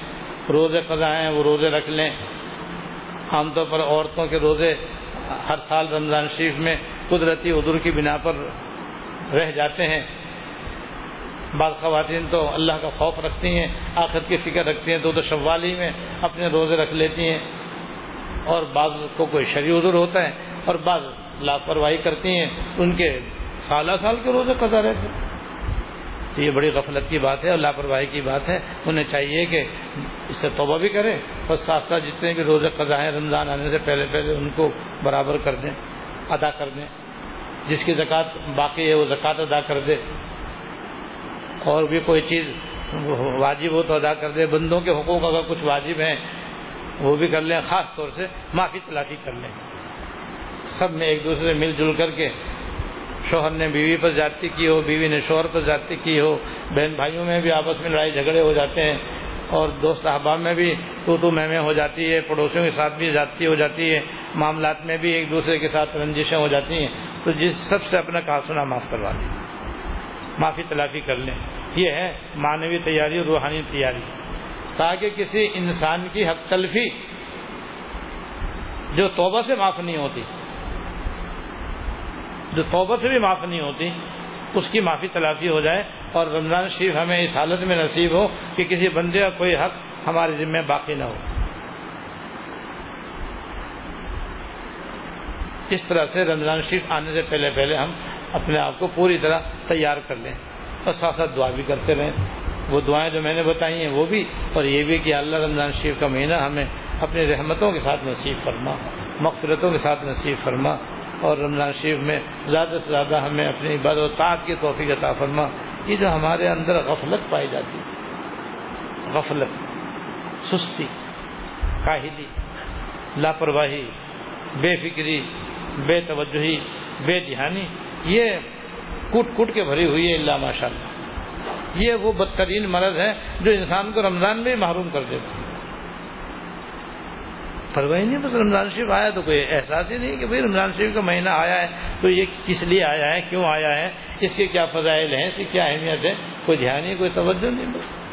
روزے قضا ہیں وہ روزے رکھ لیں۔ عام طور پر عورتوں کے روزے ہر سال رمضان شریف میں قدرتی ادر کی بنا پر رہ جاتے ہیں۔ بعض خواتین تو اللہ کا خوف رکھتی ہیں آخر کی فکر رکھتی ہیں تو تو شوالی میں اپنے روزے رکھ لیتی ہیں۔ اور بعض کو کوئی شریع عذر ہوتا ہے اور بعض لاپرواہی کرتی ہیں، ان کے سالہ سال کے روزے قضا رہتے تو یہ بڑی غفلت کی بات ہے اور لاپرواہی کی بات ہے۔ انہیں چاہیے کہ اس سے توبہ بھی کریں اور ساتھ ساتھ جتنے بھی روزے قضا ہیں رمضان آنے سے پہلے پہلے ان کو برابر کر دیں، ادا کر دیں۔ جس کی زکوٰۃ باقی ہے وہ زکوٰۃ ادا کر دے۔ اور بھی کوئی چیز واجب ہو تو ادا کر دے۔ بندوں کے حقوق اگر کچھ واجب ہیں، وہ بھی کر لیں، خاص طور سے معافی تلافی کر لیں۔ سب میں ایک دوسرے مل جل کر کے شوہر نے بیوی پر زیادتی کی ہو، بیوی نے شوہر پر زیادتی کی ہو، بہن بھائیوں میں بھی آپس میں لڑائی جھگڑے ہو جاتے ہیں اور دوست احباب میں بھی تو تو میں ہو جاتی ہے، پڑوسیوں کے ساتھ بھی زیادتی ہو جاتی ہے، معاملات میں بھی ایک دوسرے کے ساتھ رنجشیں ہو جاتی ہیں۔ تو جس سب سے اپنا کہا سنا معاف کروا دیں۔ معافی تلافی کر لیں۔ یہ ہے معنوی تیاری اور روحانی تیاری۔ تاکہ کسی انسان کی حق تلفی جو توبہ سے معاف نہیں ہوتی جو توبہ سے بھی معاف نہیں ہوتی، اس کی معافی تلافی ہو جائے اور رمضان شریف ہمیں اس حالت میں نصیب ہو کہ کسی بندے کا کوئی حق ہمارے ذمہ باقی نہ ہو۔ اس طرح سے رمضان شریف آنے سے پہلے پہلے ہم اپنے آپ کو پوری طرح تیار کر لیں اور ساتھ ساتھ دعا بھی کرتے رہیں۔ وہ دعائیں جو میں نے بتائی ہیں وہ بھی، اور یہ بھی کہ اللہ رمضان شریف کا مہینہ ہمیں اپنی رحمتوں کے ساتھ نصیب فرما، مغفرتوں کے ساتھ نصیب فرما۔ اور رمضان شریف میں زیادہ سے زیادہ ہمیں اپنی عبادت و طاعت کی توفیق عطا فرما، یہ جو ہمارے اندر غفلت پائی جاتی ہے۔ غفلت، سستی، کاہلی، لاپرواہی، بے فکری، بے توجہی، بے دہانی یہ کٹ کٹ کے بھری ہوئی ہے اللہ ماشاء اللہ یہ وہ بدترین مرض ہے جو انسان کو رمضان میں محروم کر دیتا ہے پرواہی نہیں بس رمضان شریف آیا تو کوئی احساس ہی نہیں کہ بھائی رمضان شریف کا مہینہ آیا ہے، تو یہ کس لیے آیا ہے، کیوں آیا ہے، اس کے کیا فضائل ہیں، اس کی کیا اہمیت ہے، کوئی دھیان نہیں، کوئی توجہ نہیں بس۔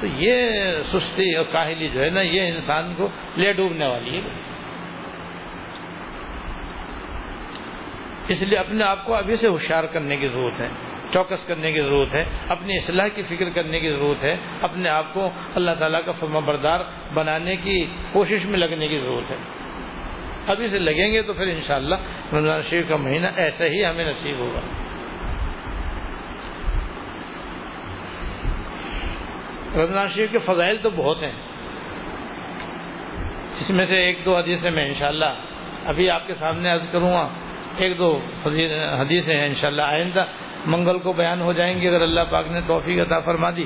تو یہ سستی اور کاہلی جو ہے نا، یہ انسان کو لے ڈوبنے والی ہے۔ اس لیے اپنے آپ کو ابھی سے ہوشیار کرنے کی ضرورت ہے۔ چوکس کرنے کی ضرورت ہے، اپنی اصلاح کی فکر کرنے کی ضرورت ہے، اپنے آپ کو اللہ تعالیٰ کا فرما بردار بنانے کی کوشش میں لگنے کی ضرورت ہے۔ ابھی سے لگیں گے تو پھر انشاءاللہ رمضان شریف کا مہینہ ایسا ہی ہمیں نصیب ہوگا۔ رمضان شریف کے فضائل تو بہت ہیں۔ جس میں سے ایک دو حدیثیں میں انشاءاللہ ابھی آپ کے سامنے عرض کروں گا۔ ایک دو حدیثیں ہیں انشاءاللہ آئندہ۔ منگل کو بیان ہو جائیں گی اگر اللہ پاک نے توفیق عطا فرما دی۔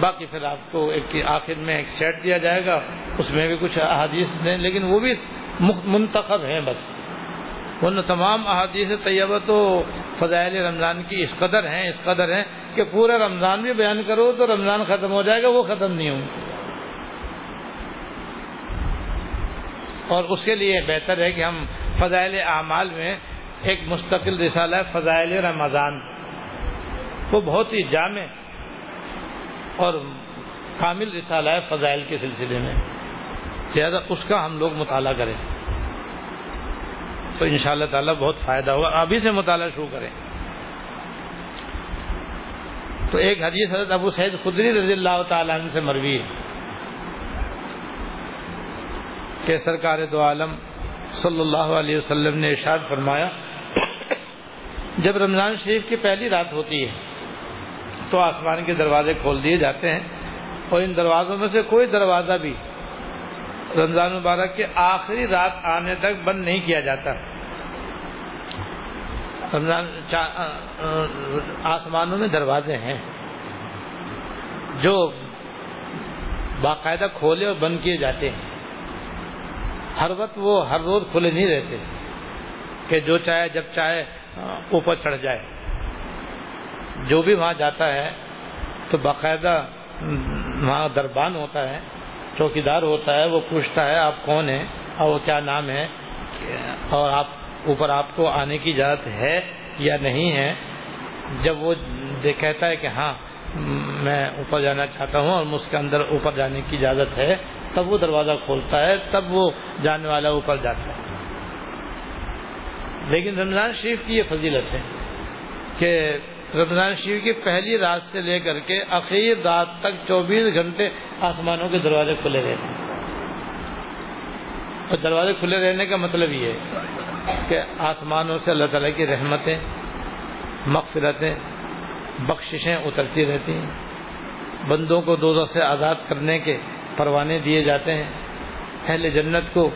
باقی پھر آپ کو ایک آخر میں ایک سیٹ دیا جائے گا، اس میں بھی کچھ احادیث دیں لیکن وہ بھی منتخب ہیں بس۔ ورنہ تمام احادیث طیبہ تو فضائل رمضان کی اس قدر ہیں، اس قدر ہیں کہ پورا رمضان بھی بیان کرو تو رمضان ختم ہو جائے گا، وہ ختم نہیں ہوں۔ اور اس کے لیے بہتر ہے کہ ہم فضائل اعمال میں ایک مستقل رسالہ ہے، فضائل رمضان۔ وہ بہت ہی جامع اور کامل رسالہ ہے فضائل کے سلسلے میں۔ لہٰذا اس کا ہم لوگ مطالعہ کریں۔ تو ان شاء اللہ تعالیٰ بہت فائدہ ہوگا۔ ابھی سے مطالعہ شروع کریں۔ تو ایک حدیث حضرت ابو سعید خدری رضی اللہ تعالیٰ عنہ سے مروی ہے۔ کہ سرکار دو عالم صلی اللہ علیہ وسلم نے ارشاد فرمایا جب رمضان شریف کی پہلی رات ہوتی ہے، تو آسمان کے دروازے کھول دیے جاتے ہیں اور ان دروازوں میں سے کوئی دروازہ بھی رمضان مبارک کے آخری رات آنے تک بند نہیں کیا جاتا۔ رمضان آسمانوں میں دروازے ہیں جو باقاعدہ کھولے اور بند کیے جاتے ہیں۔ ہر وقت وہ ہر روز کھلے نہیں رہتے۔ کہ جو چاہے جب چاہے اوپر چڑھ جائے۔ جو بھی وہاں جاتا ہے تو باقاعدہ وہاں دربان ہوتا ہے، چوکیدار ہوتا ہے، وہ پوچھتا ہے آپ کون ہیں، اور وہ کیا نام ہے، اور آپ اوپر آپ کو آنے کی اجازت ہے یا نہیں ہے۔ جب وہ کہتا ہے کہ ہاں میں اوپر جانا چاہتا ہوں اور اس کے اندر اوپر جانے کی اجازت ہے، تب وہ دروازہ کھولتا ہے، تب وہ جانے والا اوپر جاتا ہے۔ لیکن رمضان شریف کی یہ فضیلت ہے کہ رمضان شریف کی پہلی رات سے لے کر کے اخیر رات تک چوبیس گھنٹے آسمانوں کے دروازے کھلے رہتے ہیں۔ اور دروازے کھلے رہنے کا مطلب یہ ہے کہ آسمانوں سے اللہ تعالیٰ کی رحمتیں، مغفرتیں، بخششیں اترتی رہتی ہیں۔ بندوں کو دو سے آزاد کرنے کے پروانے دیے جاتے ہیں۔ اہل جنت کو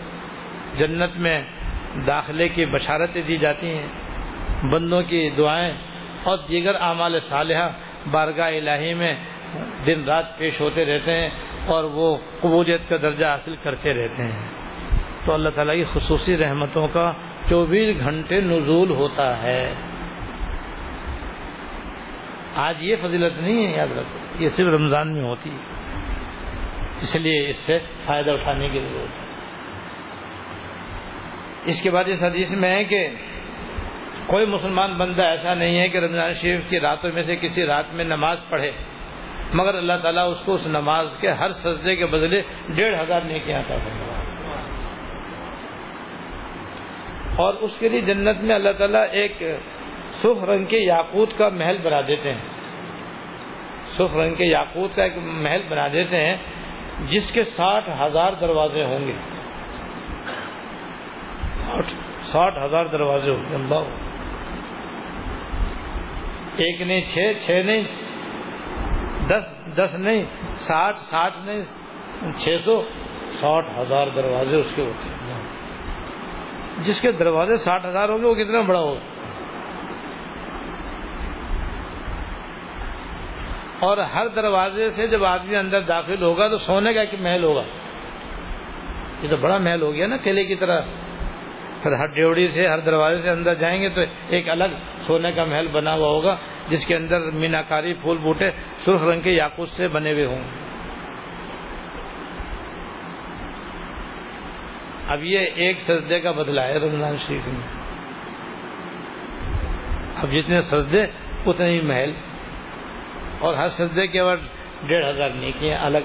جنت میں داخلے کی بشارتیں دی جاتی ہیں، بندوں کی دعائیں اور دیگر اعمال صالحہ بارگاہ الہی میں دن رات پیش ہوتے رہتے ہیں اور وہ قبولیت کا درجہ حاصل کرتے رہتے ہیں۔ تو اللہ تعالیٰ کی خصوصی رحمتوں کا چوبیس گھنٹے نزول ہوتا ہے۔ آج یہ فضیلت نہیں ہے، یاد رکھو، یہ صرف رمضان میں ہوتی ہے۔ اس لیے اس سے فائدہ اٹھانے کی ضرورت ہے۔ اس کے بعد اس حدیث میں ہے کہ کوئی مسلمان بندہ ایسا نہیں ہے کہ رمضان شریف کی راتوں میں سے کسی رات میں نماز پڑھے، مگر اللہ تعالیٰ اس کو اس نماز کے ہر سجدے کے بدلے ڈیڑھ ہزار نہیں کیا تھا اور اس کے لیے جنت میں اللہ تعالیٰ ایک سرخ رنگ کے یاقوت کا محل بنا دیتے ہیں۔ سرخ رنگ کے یاقوت کا ایک محل بنا دیتے ہیں جس کے ساٹھ ہزار دروازے ہوں گے۔ ساٹھ ہزار دروازے ہوں گے، اللہ۔ ایک نہیں، چھ چھ نہیں، دس دس نہیں، ساٹھ ساٹھ نہیں، چھ سو، ساٹھ ہزار دروازے اس کے ہوتے ہیں۔ جس کے دروازے ساٹھ ہزار ہوں گے، وہ کتنا بڑا ہوگا اور ہر دروازے سے جب آدمی اندر داخل ہوگا تو سونے کا ایک محل ہوگا۔ یہ تو بڑا محل ہو گیا نا، قلعے کی طرح۔ پھر ہر ڈیوڑی سے، ہر دروازے سے اندر جائیں گے تو ایک الگ سونے کا محل بنا ہوا ہوگا، جس کے اندر میناکاری پھول بوٹے سرخ رنگ کے یاقوت سے بنے ہوئے ہوں۔ گے اب یہ ایک سجدے کا بدلا ہے رمضان شریف میں۔ اب جتنے سجدے اتنے ہی محل۔ اور ہر سجدے کے بعد ڈیڑھ ہزار نیکیاں الگ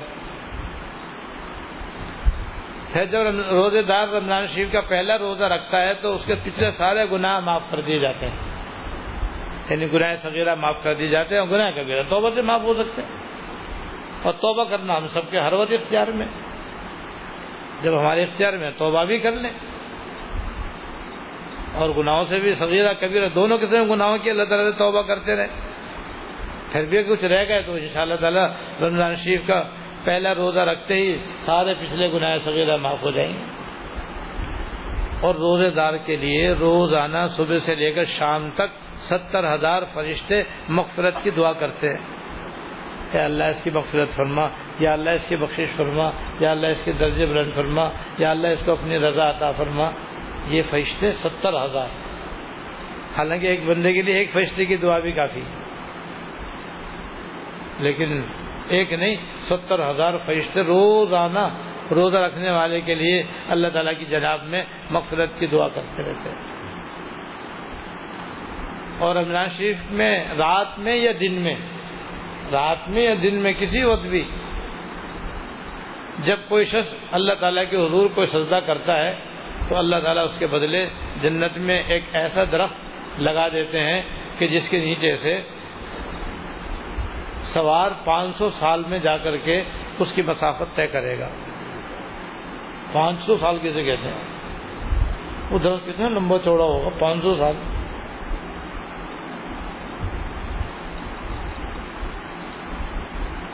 پھر جب روزے دار رمضان شریف کا پہلا روزہ رکھتا ہے تو اس کے پچھلے سارے گناہ معاف کر دیے جاتے ہیں۔ یعنی گناہ صغیرہ معاف کر دیے جاتے ہیں اور گناہ کبیرہ، توبہ سے معاف ہو سکتے ہیں۔ اور توبہ کرنا ہم سب کے ہر وقت اختیار میں۔ جب ہمارے اختیار میں توبہ بھی کر لیں۔ اور گناہوں سے بھی صغیرہ، کبیرہ، دونوں قسم گناہوں کی اللہ تعالیٰ سے توبہ کرتے رہے۔ پھر بھی کچھ رہ گئے تو ان شاء اللہ تعالیٰ رمضان شریف کا پہلا روزہ رکھتے ہی سارے پچھلے گناہ صغیرہ معاف ہو جائیں۔ گے اور روزے دار کے لیے روزانہ صبح سے لے کر شام تک ستر ہزار فرشتے مغفرت کی دعا کرتے ہیں۔ کہ اللہ اس کی مغفرت فرما، یا اللہ اس کی بخشش فرما، یا اللہ اس کے درجے بلند فرما، یا اللہ اس کو اپنی رضا عطا فرما۔ یہ فرشتے ستر ہزار۔ حالانکہ ایک بندے کے لیے ایک فرشتے کی دعا بھی کافی۔ لیکن ایک نہیں، ستر ہزار فرشتے روزانہ روزہ رکھنے والے کے لیے اللہ تعالیٰ کی جناب میں مغفرت کی دعا کرتے رہتے ہیں۔ اور رمضان شریف میں، رات میں یا دن میں؟ رات میں یا دن میں، کسی وقت بھی۔ جب کوئی شخص اللہ تعالیٰ کے حضور کو سجدہ کرتا ہے، تو اللہ تعالیٰ اس کے بدلے جنت میں ایک ایسا درخت لگا دیتے ہیں کہ جس کے نیچے سے سوار پانچ سو سال میں جا کر کے اس کی مسافت طے کرے گا۔ پانچ سو سال کسے کہتے ہیں؟ وہ درخت کتنا لمبا چوڑا ہوگا، پانچ سو سال۔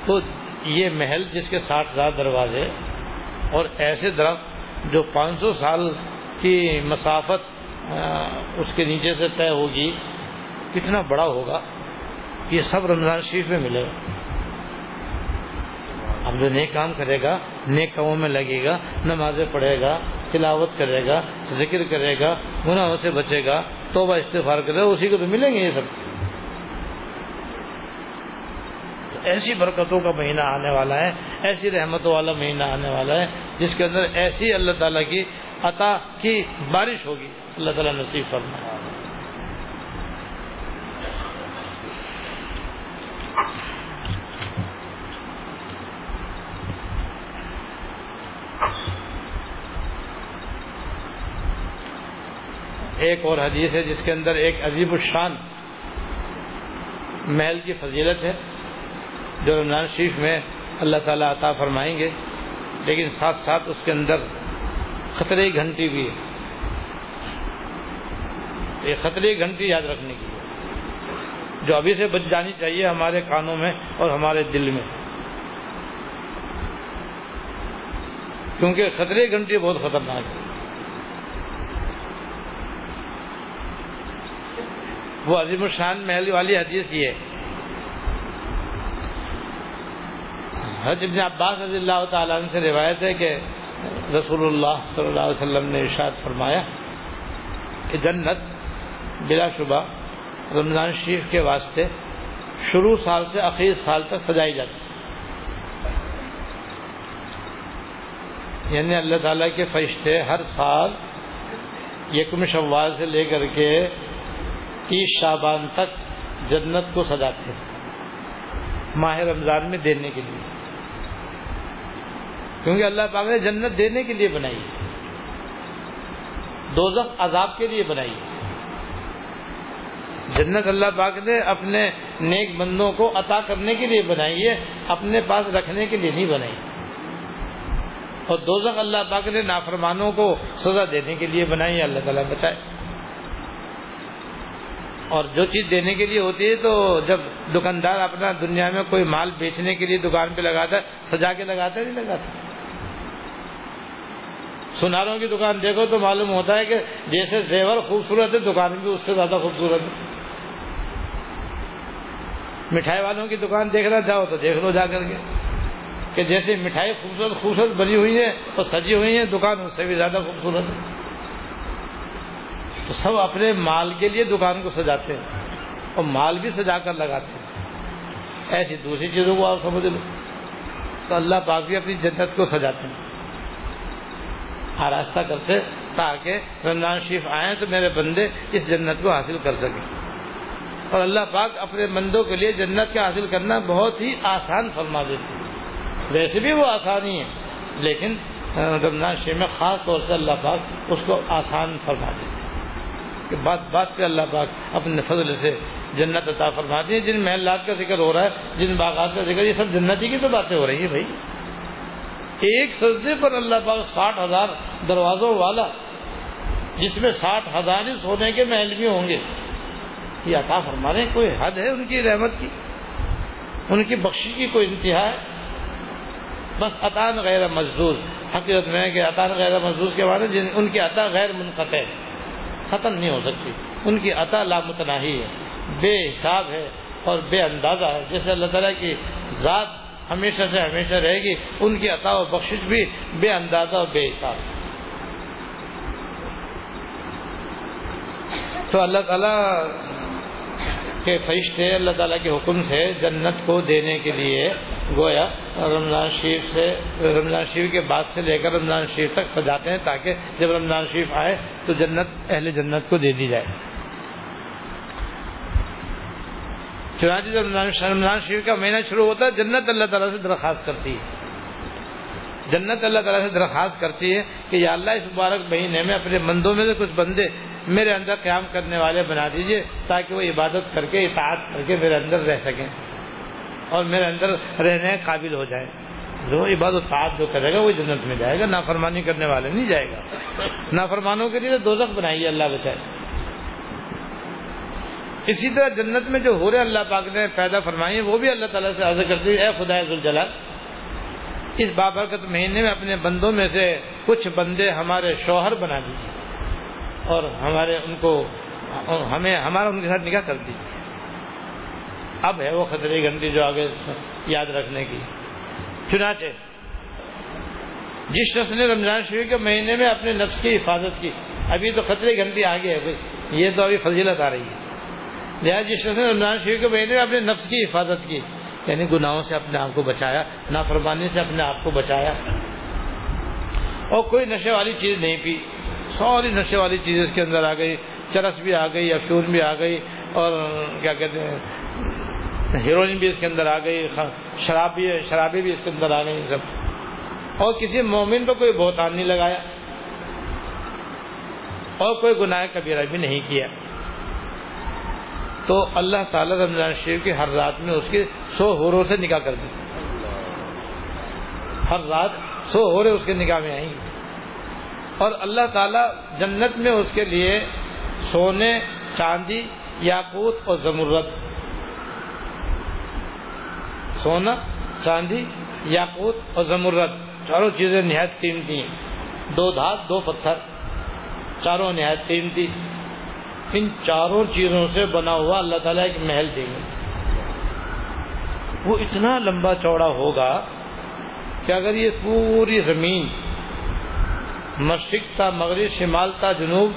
تو یہ محل جس کے ساٹھ ہزار دروازے اور ایسے درخت جو پانچ سو سال کی مسافت اس کے نیچے سے طے ہوگی، کتنا بڑا ہوگا؟ یہ سب رمضان شریف میں ملے گا۔ اب جو نیک کام کرے گا، نیک کاموں میں لگے گا، نمازیں پڑھے گا، تلاوت کرے گا، ذکر کرے گا، گناہوں سے بچے گا، توبہ استفار کرے گا، اسی کو تو ملیں گے یہ سب۔ ایسی برکتوں کا مہینہ آنے والا ہے، ایسی رحمتوں والا مہینہ آنے والا ہے، جس کے اندر ایسی اللہ تعالیٰ کی عطا کی بارش ہوگی۔ اللہ تعالیٰ نصیب فرما ایک اور حدیث ہے جس کے اندر ایک عجیب الشان محل کی فضیلت ہے، جو رمضان شریف میں اللہ تعالیٰ عطا فرمائیں گے، لیکن ساتھ ساتھ اس کے اندر خطرے گھنٹی بھی ہے۔ یہ خطرے گھنٹی یاد رکھنے کی جو ابھی سے بچ جانی چاہیے ہمارے کانوں میں اور ہمارے دل میں۔ کیونکہ خطرے گھنٹی بہت خطرناک ہے۔ وہ عظیم الشان محل والی حدیث یہ ہے۔ حضرت ابن عباس رضی اللہ تعالیٰ عنہ سے روایت ہے کہ رسول اللہ صلی اللہ علیہ وسلم نے ارشاد فرمایا کہ جنت بلا شبہ رمضان شریف کے واسطے شروع سال سے اخیر سال تک سجائی جاتی یعنی اللہ تعالیٰ کے فرشتے ہر سال یکم شوال سے لے کر کے تیس شابان تک جنت کو سجاتے ہیں، ماہ رمضان میں دینے کے لیے۔ کیونکہ اللہ پاک نے جنت دینے کے لیے بنائی دوزخ عذاب کے لیے بنائی ہے۔ جنت اللہ پاک نے اپنے نیک بندوں کو عطا کرنے کے لیے بنائی ہے، اپنے پاس رکھنے کے لیے نہیں بنائی۔ اور دوزخ اللہ پاک نے نافرمانوں کو سزا دینے کے لیے بنائی ہے، اللہ تعالیٰ بچائے۔ اور جو چیز دینے کے لیے ہوتی ہے تو جب دکاندار اپنا دنیا میں کوئی مال بیچنے کے لیے دکان پہ لگاتا ہے، سجا کے لگاتا ہے نہیں لگاتا؟ سناروں کی دکان دیکھو تو معلوم ہوتا ہے کہ جیسے زیور خوبصورت ہے، دکان بھی اس سے زیادہ خوبصورت ہے۔ مٹھائی والوں کی دکان دیکھنا چاہو تو دیکھ لو جا کر کے۔ کہ جیسے مٹھائی خوبصورت خوبصورت بنی ہوئی ہے اور سجی ہوئی ہے، دکان اس سے بھی زیادہ خوبصورت ہے۔ تو سب اپنے مال کے لیے دکان کو سجاتے ہیں اور مال بھی سجا کر لگاتے ہیں۔ ایسی دوسری چیزوں کو آپ سمجھ لو۔ تو اللہ پاک بھی اپنی جنت کو سجاتے ہیں۔ آراستہ کرتے تاکہ رمضان شریف آئیں تو میرے بندے اس جنت کو حاصل کر سکیں۔ اور اللہ پاک اپنے بندوں کے لیے جنت کا حاصل کرنا بہت ہی آسان فرما دیتے ویسے بھی وہ آسان ہی ہے لیکن رمضان شریف میں خاص طور سے اللہ پاک اس کو آسان فرما دیتے کہ بات بات پہ اللہ پاک اپنے فضل سے جنت عطا فرماتی ہے جن محلات کا ذکر ہو رہا ہے، جن باغات کا ذکر، یہ سب جنتی کی تو باتیں ہو رہی ہیں بھائی۔ ایک سجدے پر اللہ پاک ساٹھ ہزار دروازوں والا، جس میں ساٹھ ہزار ہی سونے کے محل بھی ہوں گے۔ یہ عطا فرما رہے کوئی حد ہے ان کی رحمت کی؟ ان کی بخشی کی کوئی انتہا ہے؟ بس عطان غیر مزدور حقیقت میں کہ عطان غیر مزدور کے بعد ان کی عطا غیر منقطع ہے۔ ختم نہیں ہو سکتی۔ ان کی عطا لامتناہی ہے، بے حساب ہے اور بے اندازہ ہے۔ جیسے اللہ تعالیٰ کی ذات ہمیشہ سے ہمیشہ رہے گی، ان کی عطا و بخشش بھی بے اندازہ اور بے حساب تو اللہ تعالیٰ کے فرشتے اللہ تعالیٰ کے حکم سے جنت کو دینے کے لیے گویا رمضان شریف سے، رمضان شریف کے بعد سے لے کر رمضان شریف تک سجاتے ہیں تاکہ جب رمضان شریف آئے تو جنت، اہل جنت کو دے دی جائے۔ چنانچہ جب رمضان شریف کا مہینہ شروع ہوتا ہے، جنت اللہ تعالیٰ سے درخواست کرتی ہے۔ جنت اللہ تعالیٰ سے درخواست کرتی ہے کہ یا اللہ اس مبارک مہینے میں اپنے بندوں میں سے کچھ بندے میرے اندر قیام کرنے والے بنا دیجیے تاکہ وہ عبادت کر کے، اطاعت کر کے میرے اندر رہ سکیں اور میرے اندر رہنے قابل ہو جائے جو عبادت تعات جو کرے گا، وہ جنت میں جائے گا۔ نافرمانی کرنے والے نہیں جائے گا۔ نافرمانوں کے لیے دوزخ بنائی ہے اللہ بچائے۔ اسی طرح جنت میں جو ہو رہے اللہ پاک نے پیدا فرمائی ہے وہ بھی اللہ تعالیٰ سے عرض کرتی ہے اے خدا ذوالجلال، اس بابرکت مہینے میں اپنے بندوں میں سے کچھ بندے ہمارے شوہر بنا دیجیے اور ہمارے ان کو، ہمیں، ہمارا ان کے ساتھ نکاح کر دیجیے اب ہے وہ خطرے گھنٹی جو آگے یاد رکھنے کی۔ چنانچہ، جس شخص نے رمضان شریف کے مہینے میں اپنے نفس کی حفاظت کی، ابھی تو خطرے گھنٹی آگے ہے بھائی، یہ تو ابھی فضیلت آ رہی ہے۔ لہٰذا جس شخص نے رمضان شریف کے مہینے میں اپنے نفس کی حفاظت کی یعنی گناہوں سے اپنے آپ کو بچایا، نافرمانی سے اپنے آپ کو بچایا، اور کوئی نشے والی چیز نہیں پی۔ ساری نشے والی چیز اس کے اندر آ گئی، چرس بھی آ گئی افیون بھی آ گئی، اور کیا کہتے ہیں، ہیروئن بھی اس کے اندر آ گئی شراب بھی شرابی بھی اس کے اندر آ گئی، سب۔ اور کسی مومن پہ کوئی بہتان نہیں لگایا، اور کوئی گناہ کبیرہ بھی نہیں کیا۔ تو اللہ تعالیٰ رمضان شریف کی ہر رات میں اس کے سو ہوروں سے نکاح کر دی ہر رات سو ہورے اس کے نکاح میں آئیں۔ اور اللہ تعالیٰ جنت میں اس کے لیے سونے، چاندی، یاقوت اور زمرت سونا، چاندی، یاقوت اور زمرت چاروں چیزیں نہایت قیمتی ہیں۔ دو دھات، دو پتھر۔ چاروں نہایت قیمتی۔ ان چاروں چیزوں سے بنا ہوا اللہ تعالیٰ ایک محل دیں گے۔ وہ اتنا لمبا چوڑا ہوگا کہ اگر یہ پوری زمین مشرق تا، مغرب، شمال تا، جنوب،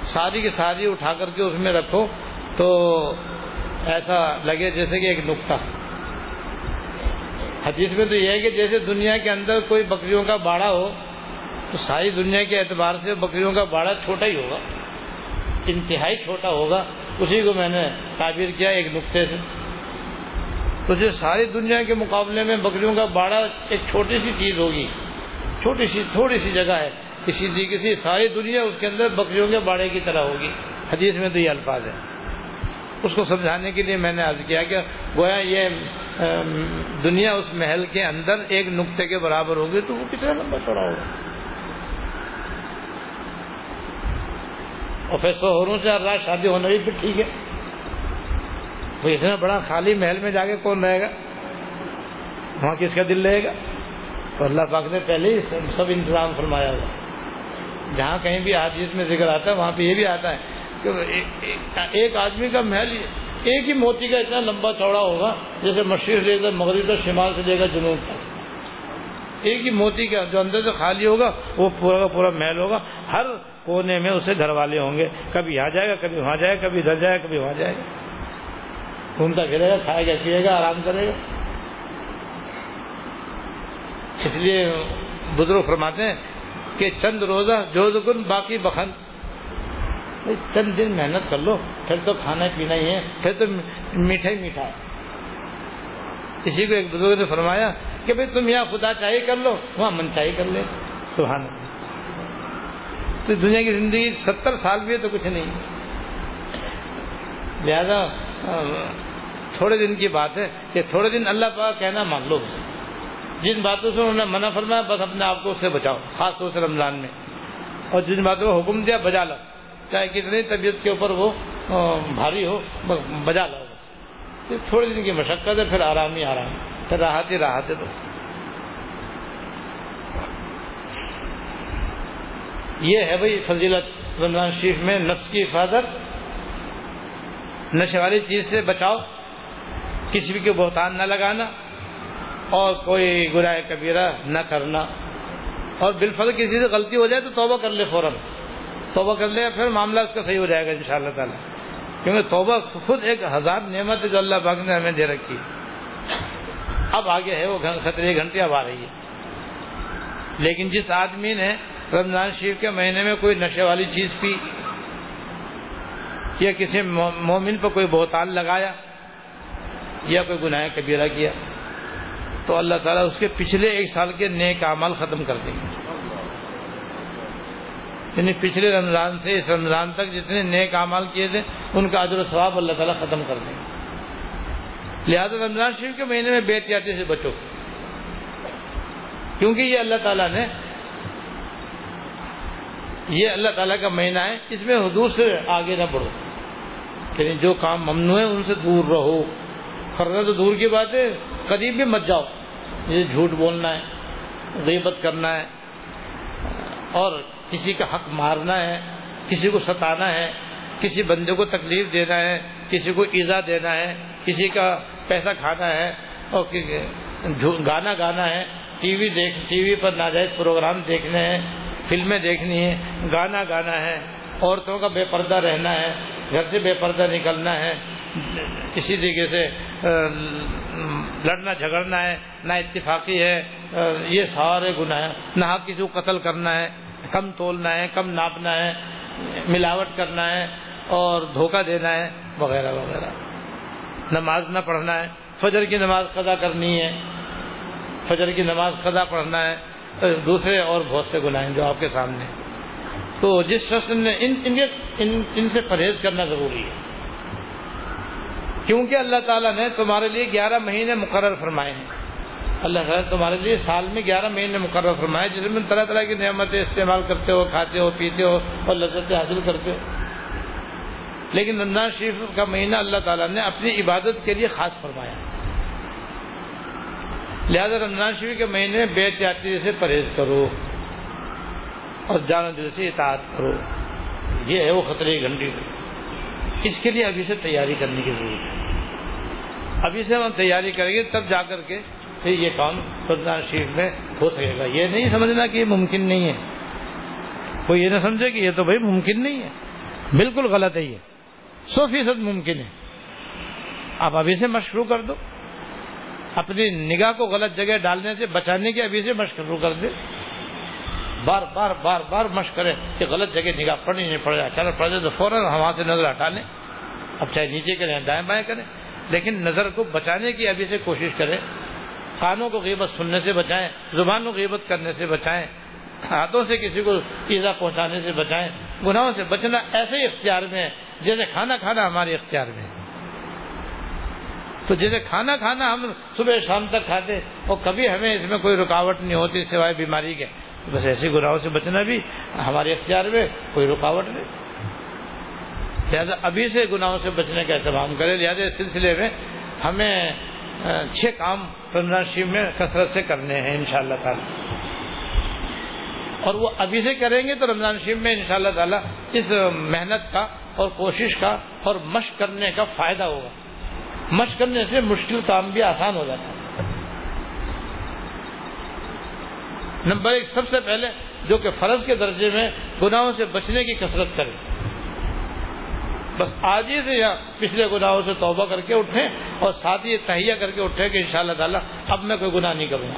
ساری کی ساری اٹھا کر کے اس میں رکھو تو ایسا لگے جیسے کہ ایک نقطہ۔ حدیث میں تو یہ ہے کہ جیسے دنیا کے اندر کوئی بکریوں کا باڑا ہو، تو ساری دنیا کے اعتبار سے بکریوں کا باڑا چھوٹا ہی ہوگا، انتہائی چھوٹا ہوگا۔ اسی کو میں نے تعبیر کیا ایک نقطے سے۔ تو جو ساری دنیا کے مقابلے میں بکریوں کا باڑا ایک چھوٹی سی چیز ہوگی، چھوٹی سی، تھوڑی سی جگہ ہے کسی طریقے سے ساری دنیا اس کے اندر بکریوں کے باڑے کی طرح ہوگی۔ حدیث میں تو یہ الفاظ ہے اس کو سمجھانے کے لیے میں نے عرض کیا کہ گویا یہ دنیا اس محل کے اندر ایک نقطے کے برابر ہوگی تو وہ کتنا لمبا چوڑا ہوگا۔ اور پھر شوہروں سے رات شادی ہونا بھی پھر ٹھیک ہے۔ وہ اتنا بڑا خالی محل میں جا کے کون رہے گا؟ وہاں کس کا دل رہے گا؟ تو اللہ پاک نے پہلے ہی سب انتظام فرمایا ہوا۔ جہاں کہیں بھی حادث میں ذکر آتا ہے، وہاں پہ یہ بھی آتا ہے کہ ایک آدمی کا محل ایک ہی موتی کا اتنا لمبا چوڑا ہوگا جیسے مشرق لے کر مغرب تک، شمال سے لے کر جنوب تک۔ ایک ہی موتی کا جو اندر سے خالی ہوگا، وہ پورا کا پورا محل ہوگا۔ ہر کونے میں اسے گھر والے ہوں گے۔ کبھی یہاں جائے گا، کبھی وہاں جائے گا، کبھی ادھر جائے گا، کبھی وہاں جائے گا۔ گھومتا پھرے گا، کھائے گا، پیے گا، آرام کرے گا۔ اس لیے بزرگ فرماتے ہیں کہ چند روزہ جو دکن باقی بخن۔ چند دن محنت کر لو، پھر تو کھانا پینا ہی ہے، پھر تو میٹھا ہی میٹھا ہے۔ کسی کو ایک بزرگ نے فرمایا کہ بھائی، تم یہاں خدا چاہیے کر لو، وہاں من چاہیے کر لے۔ سبحان تو دنیا کی زندگی ستر سال بھی ہے تو کچھ نہیں۔ لہذا تھوڑے دن کی بات ہے کہ تھوڑے دن اللہ پاک کہنا مان لو بس۔ جن باتوں سے انہوں نے منع فرمایا، بس اپنے آپ کو اس سے بچاؤ، خاص طور سے رمضان میں۔ اور جن باتوں کو حکم دیا، بجا لو چاہے کتنی طبیعت کے اوپر وہ بھاری ہو بجا لو بس۔ تھوڑے دن کی مشقت ہے، پھر آرام ہی آرام۔ پھر راحت ہی راحت ہے بس۔ یہ ہے بھائی فضیلت رمضان شریف میں نفس کی حفاظت۔ نشے والی چیز سے بچاؤ، کسی بھی کے بہتان نہ لگانا۔ اور کوئی گناہ کبیرہ نہ کرنا۔ اور بالفل کسی سے غلطی ہو جائے تو توبہ کر لے فوراً۔ توبہ کر لے، پھر معاملہ اس کا صحیح ہو جائے گا ان شاء اللہ تعالیٰ۔ کیونکہ توبہ خود ایک ہزار نعمت ہے جو اللہ پاک نے ہمیں دے رکھی۔ اب آگے ہے، وہ خطرے گھنٹے اب آ رہی ہے۔ لیکن جس آدمی نے رمضان شریف کے مہینے میں کوئی نشے والی چیز پی، یا کسی مومن پر کوئی بہتان لگایا، یا کوئی گناہ کبیرہ کیا تو اللہ تعالیٰ اس کے پچھلے ایک سال کے نیک اعمال ختم کر دیں گے۔ یعنی پچھلے رمضان سے اس رمضان تک جتنے نیک اعمال کیے تھے، ان کا عدر و ثواب اللہ تعالیٰ ختم کر دیں گے۔ لہٰذا رمضان شریف کے مہینے میں بے احتیاطی سے بچو۔ کیونکہ یہ اللہ تعالیٰ نے، یہ اللہ تعالیٰ کا مہینہ ہے، اس میں حدود سے آگے نہ بڑھو۔ یعنی جو کام ممنوع ہے، ان سے دور رہو۔ خرنا تو دور کی بات ہے، قریب بھی مت جاؤ۔ جیسے جھوٹ بولنا ہے، غیبت کرنا ہے، اور کسی کا حق مارنا ہے، کسی کو ستانا ہے، کسی بندے کو تکلیف دینا ہے، کسی کو ایزا دینا ہے، کسی کا پیسہ کھانا ہے، اور گانا گانا ہے، ٹی وی دیکھ، ٹی وی پر ناجائز پروگرام دیکھنے ہیں، فلمیں دیکھنی ہے گانا گانا ہے، عورتوں کا بے پردہ رہنا ہے، گھر سے بے پردہ نکلنا ہے کسی طریقے سے لڑنا جھگڑنا ہے نہ اتفاقی ہے یہ سارے گناہ ہیں۔ نہ کسی کو قتل کرنا ہے کم تولنا ہے کم ناپنا ہے ملاوٹ کرنا ہے اور دھوکہ دینا ہے وغیرہ وغیرہ۔ نماز نہ پڑھنا ہے فجر کی نماز قضا کرنی ہے فجر کی نماز قضا پڑھنا ہے۔ دوسرے اور بہت سے گناہ ہیں جو آپ کے سامنے۔ تو جس شخص نے ان ان, ان, ان سے پرہیز کرنا ضروری ہے۔ کیونکہ اللہ تعالیٰ نے تمہارے لیے گیارہ مہینے مقرر فرمائے ہیں۔ اللہ تعالیٰ تمہارے لیے سال میں گیارہ مہینے مقرر فرمائے جس میں طرح طرح کی نعمتیں استعمال کرتے ہو، کھاتے ہو، پیتے ہو اور لذتیں حاصل کرتے ہو۔ لیکن رمضان شریف کا مہینہ اللہ تعالیٰ نے اپنی عبادت کے لیے خاص فرمایا۔ لہذا رمضان شریف کے مہینے میں بے احتیاطی سے پرہیز کرو اور جان دل سے اطاعت کرو۔ یہ ہے وہ خطرے کی گھنٹی۔ اس کے لیے ابھی سے تیاری کرنے کی ضرورت ہے۔ ابھی سے ہم تیاری کریں گے تب جا کر کے پھر یہ کام رمضان شریف میں ہو سکے گا۔ یہ نہیں سمجھنا کہ یہ ممکن نہیں ہے۔ کوئی یہ نہ سمجھے کہ یہ تو بھائی ممکن نہیں ہے۔ بالکل غلط ہے یہ۔ سو فیصد ممکن ہے۔ آپ ابھی سے مشروع کر دو۔ اپنی نگاہ کو غلط جگہ ڈالنے سے، بچانے کے ابھی سے مشق شروع کر دے۔ بار بار بار بار مشق کرے کہ غلط جگہ نگاہ پڑنی نہیں پڑ جائے اچانک پڑ جائے تو فوراً وہاں سے نظر ہٹا لیں۔ اب چاہے نیچے کریں، دائیں بائیں کریں۔ لیکن نظر کو بچانے کی ابھی سے کوشش کریں۔ کانوں کو غیبت سننے سے بچائیں زبان کو غیبت کرنے سے بچائیں۔ ہاتھوں سے کسی کو ایزا پہنچانے سے بچائیں۔ گناہوں سے بچنا ایسے ہی اختیار میں ہے، جیسے کھانا کھانا ہمارے اختیار میں ہے۔ تو جیسے کھانا کھانا ہم صبح شام تک کھاتے اور کبھی ہمیں اس میں کوئی رکاوٹ نہیں ہوتی سوائے بیماری کے۔ بس ایسے گناہوں سے بچنا بھی ہمارے اختیار میں کوئی رکاوٹ نہیں۔ لہٰذا ابھی سے گناہوں سے بچنے کا اہتمام کرے لہٰذا اس سلسلے میں ہمیں چھ کام رمضان شریف میں کثرت سے کرنے ہیں ان شاء اللہ تعالی۔ اور وہ ابھی سے کریں گے تو رمضان شریف میں ان شاء اللہ تعالیٰ اس محنت کا اور کوشش کا اور مشق کرنے کا فائدہ ہوگا۔ مشق کرنے سے مشکل کام بھی آسان ہو جاتا ہے۔ نمبر ایک، سب سے پہلے جو کہ فرض کے درجے میں گناہوں سے بچنے کی کثرت کرے بس آج ہی سے یا پچھلے گناہوں سے توبہ کر کے اٹھیں اور ساتھ ہی تہیا کر کے اٹھیں کہ انشاءاللہ تعالی اب میں کوئی گناہ نہیں کروں گا۔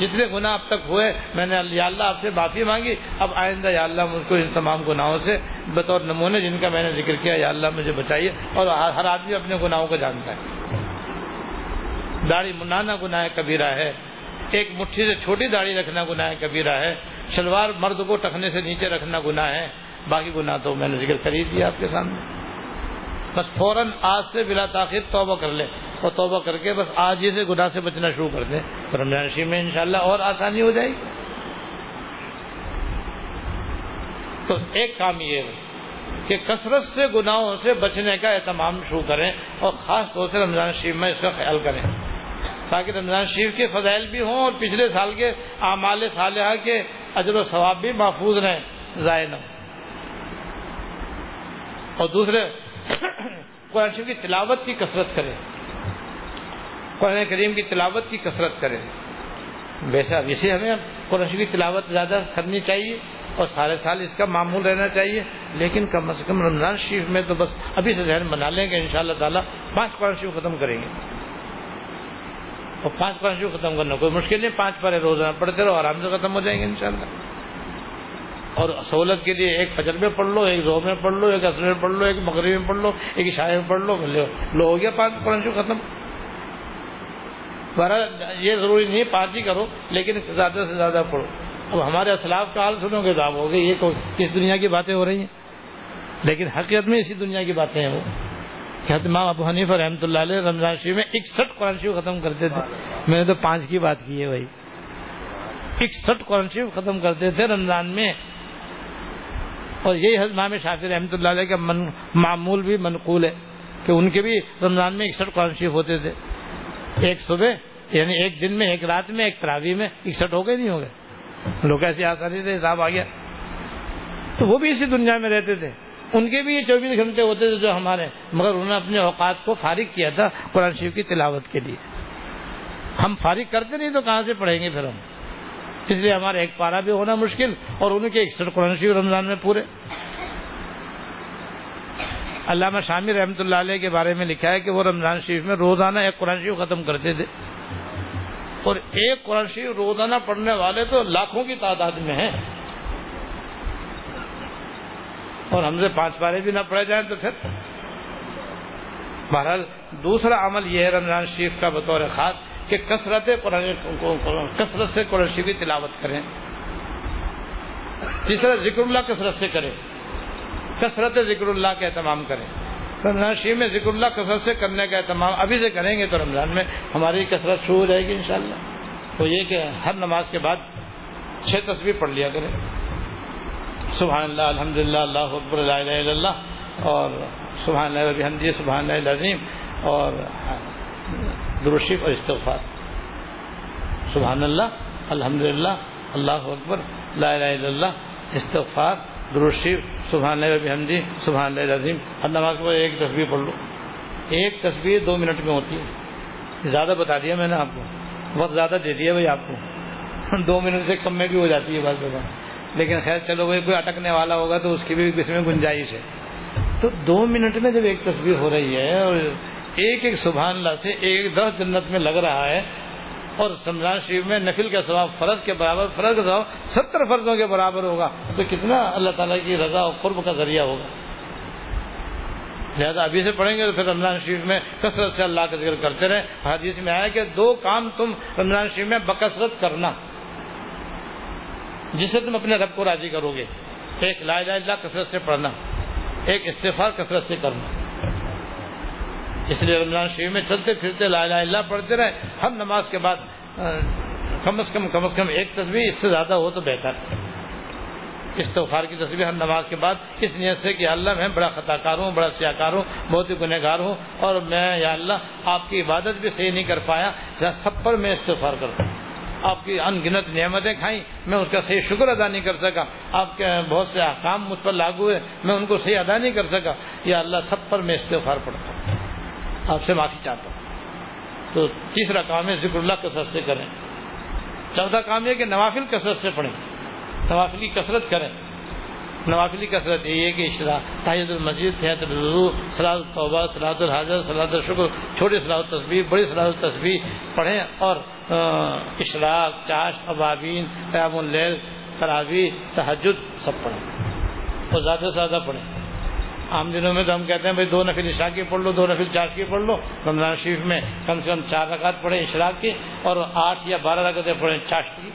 جتنے گناہ اب تک ہوئے، میں نے یا اللہ آپ سے معافی مانگی، اب آئندہ یا اللہ مجھ کو ان تمام گناہوں سے بطور نمونے جن کا میں نے ذکر کیا، یا اللہ مجھے بچائیے اور ہر آدمی اپنے گناہوں کو جانتا ہے۔ داڑھی منانا گناہ کبیرہ ہے۔ ایک مٹھی سے چھوٹی داڑھی رکھنا گناہ کبیرہ ہے۔ شلوار مرد کو ٹکنے سے نیچے رکھنا گناہ ہے۔ باقی گناہ تو میں نے ذکر کر ہی دیا آپ کے سامنے۔ بس فوراً آج سے بلا تاخیر توبہ کر لے اور توبہ کر کے بس آج ہی سے گناہ سے بچنا شروع کر دیں۔ رمضان شریف میں انشاءاللہ اور آسانی ہو جائے گی۔ تو ایک کام یہ ہے کہ کثرت سے گناہوں سے بچنے کا اہتمام شروع کریں اور خاص طور سے رمضان شریف میں اس کا خیال کریں۔ تاکہ رمضان شریف کے فضائل بھی ہوں اور پچھلے سال کے اعمال صالحہ کے اجر و ثواب بھی محفوظ رہیں، ضائع نہ اور دوسرے، قرآن شریف کی تلاوت کی کثرت کریں۔ قرآن کریم کی تلاوت کی کثرت کریں۔ ویسے اب اسے ہمیں قرآن شریف کی تلاوت زیادہ کرنی چاہیے اور سارے سال اس کا معمول رہنا چاہیے، لیکن کم از کم رمضان شریف میں تو بس ابھی سے ذہن بنا لیں گے ان شاء اللہ تعالیٰ پانچ قرآن شریف ختم کریں گے۔ اور پانچ قرآن شریف ختم کرنا، کوئی مشکل نہیں، پانچ پارے روزانہ پڑھتے رہو، آرام سے ختم ہو جائیں گے ان شاء اللہ اور سہولت کے لیے ایک فجر میں پڑھ لو، ایک زور میں پڑھ لو، ایک اصل میں پڑھ لو، ایک مغرب میں پڑھ لو، ایک عشاء میں پڑھ لو لو۔ ہو گیا پانچ قرآن شریف ختم۔ یہ ضروری نہیں، پانچ ہی کرو، لیکن زیادہ سے زیادہ پڑھو۔ اب ہمارے اسلاف کا حال سنو گے، تو آپ ہوگے یہ کس دنیا کی باتیں ہو رہی ہیں؟ لیکن حقیقت میں اسی دنیا کی باتیں ہیں وہ۔ امام ابو حنیف رحمۃ اللہ علیہ رمضان شریف میں اکسٹھ قرآن شریف ختم کرتے تھے۔ میں نے تو پانچ کی بات کی ہے بھائی۔ اکسٹھ قرآن شریف ختم کرتے تھے رمضان میں۔ اور یہی امام شافی رحمۃ اللہ علیہ کا معمول بھی منقول ہے کہ ان کے بھی رمضان میں اکسٹھ قرآن شریف ہوتے تھے۔ ایک صبح یعنی ایک دن میں، ایک رات میں، ایک تراوی میں اکسٹھ ہو گئے، نہیں ہو گئے۔ لوگ ایسی آسانی سے حساب آ گیا۔ تو وہ بھی اسی دنیا میں رہتے تھے۔ ان کے بھی یہ چوبیس گھنٹے ہوتے تھے جو ہمارے، مگر انہوں نے اپنے اوقات کو فارغ کیا تھا قرآن شریف کی تلاوت کے لیے۔ ہم فارغ کرتے نہیں تو کہاں سے پڑھیں گے پھر ہم؟ اس لیے ہمارا ایک پارا بھی ہونا مشکل اور ان کے اکسٹھ قرآن شریف رمضان میں پورے۔ علامہ شامی رحمۃ اللہ علیہ کے بارے میں لکھا ہے کہ وہ رمضان شریف میں روزانہ ایک قرآن شریف ختم کرتے تھے۔ اور ایک قرآن شریف روزانہ پڑھنے والے تو لاکھوں کی تعداد میں ہیں۔ اور ہم سے پانچ پارے بھی نہ پڑے جائیں تو پھر؟ بہرحال دوسرا عمل یہ ہے رمضان شریف کا بطور خاص کہ کثرت کثرت سے قرآن شریف کی تلاوت کریں۔ تیسرا، ذکر اللہ کثرت سے کریں۔ کثرت ذکر اللہ کا اہتمام کریں۔ رمضان شریف میں ذکر اللہ کثرت سے کرنے کا اہتمام ابھی سے کریں گے تو رمضان میں ہماری کثرت شروع ہو جائے گی انشاءاللہ۔ تو یہ کہ ہر نماز کے بعد چھ تصویر پڑھ لیا کریں۔ سبحان اللہ الحمد للہ اللہ اکبر اللہ اللہ، اور سبحان اللہ حمدی، سبحان اللہ عظیم اور درشف اور استغفار۔ سبحان اللہ الحمد للہ اللہ اکبر، لا الہ الا اللہ، استغفار درشف سبحان اللہ حمدی، سبحان اللہ عظیم ہر نماز کے بعد ایک تصویر پڑھ لو۔ ایک تصویر دو منٹ میں ہوتی ہے۔ زیادہ بتا دیا میں نے آپ کو۔ وقت زیادہ دے دیا بھائی آپ کو۔ دو منٹ سے کم میں بھی ہو جاتی ہے بات بتا لیکن خیر چلو بھائی کوئی اٹکنے والا ہوگا تو اس کی بھی کس میں گنجائش ہے۔ تو دو منٹ میں جب ایک تصویر ہو رہی ہے اور ایک ایک سبحان اللہ سے ایک دس جنت میں لگ رہا ہے اور رمضان شریف میں نفل کا ثواب فرض کے برابر، فرض کا ثواب ستر فرضوں کے برابر ہوگا، تو کتنا اللہ تعالیٰ کی رضا اور قرب کا ذریعہ ہوگا۔ لہٰذا ابھی سے پڑھیں گے تو پھر رمضان شریف میں کثرت سے اللہ کا ذکر کرتے رہے حدیث میں آیا کہ دو کام تم رمضان شریف میں بکثرت کرنا۔ جس سے تم اپنے رب کو راضی کرو گے۔ ایک لا الہ اللہ کثرت سے پڑھنا، ایک استفار کثرت سے کرنا۔ اس لیے رمضان شریف میں چلتے پھرتے لا الہ اللہ پڑھتے رہے۔ ہم نماز کے بعد کم از کم کم از کم ایک تصویر اس سے زیادہ ہو تو بہتر۔ استغفار کی تصویر ہر نماز کے بعد، اس نیت سے کہ اللہ میں بڑا خطا کار ہوں، بڑا سیاہ کار ہوں، بہت ہی گنہ گار ہوں، اور میں یا اللہ آپ کی عبادت بھی صحیح نہیں کر پایا سب پر میں استغفار کرتا ہوں۔ آپ کی ان گنت نعمتیں کھائیں، میں اس کا صحیح شکر ادا نہیں کر سکا۔ آپ کے بہت سے احکام مجھ پر لاگو ہوئے، میں ان کو صحیح ادا نہیں کر سکا۔ یا اللہ سب پر میں استغفار پڑتا ہوں۔ آپ سے معافی چاہتا ہوں۔ تو تیسرا کام ہے، ذکر اللہ کثرت سے کریں۔ چوتھا کام یہ کہ نوافل کثرت سے پڑھیں۔ نوافل کی کثرت کریں۔ نوافلی کثرت یہ ہے کہ اشرا تاجد المسد صحت الضو صلاح الطبہ صلاحت الحاظر صلاحت الشکر، چھوٹی صلاح التصبی بڑی صلاح التصبی پڑھیں اور اشراق چاش ابابین، قیام اللیل تراوی تحجد سب پڑھیں۔ اور زیادہ سے زیادہ پڑھیں۔ عام دنوں میں تو ہم کہتے ہیں بھائی دو نفل عشاء کی پڑھ لو، دو نفل چار کی پڑھ لو۔ رمضان شریف میں کم سے کم چار رکعت پڑھیں اشراق کی اور آٹھ یا بارہ رکعتیں پڑھیں چاش کی۔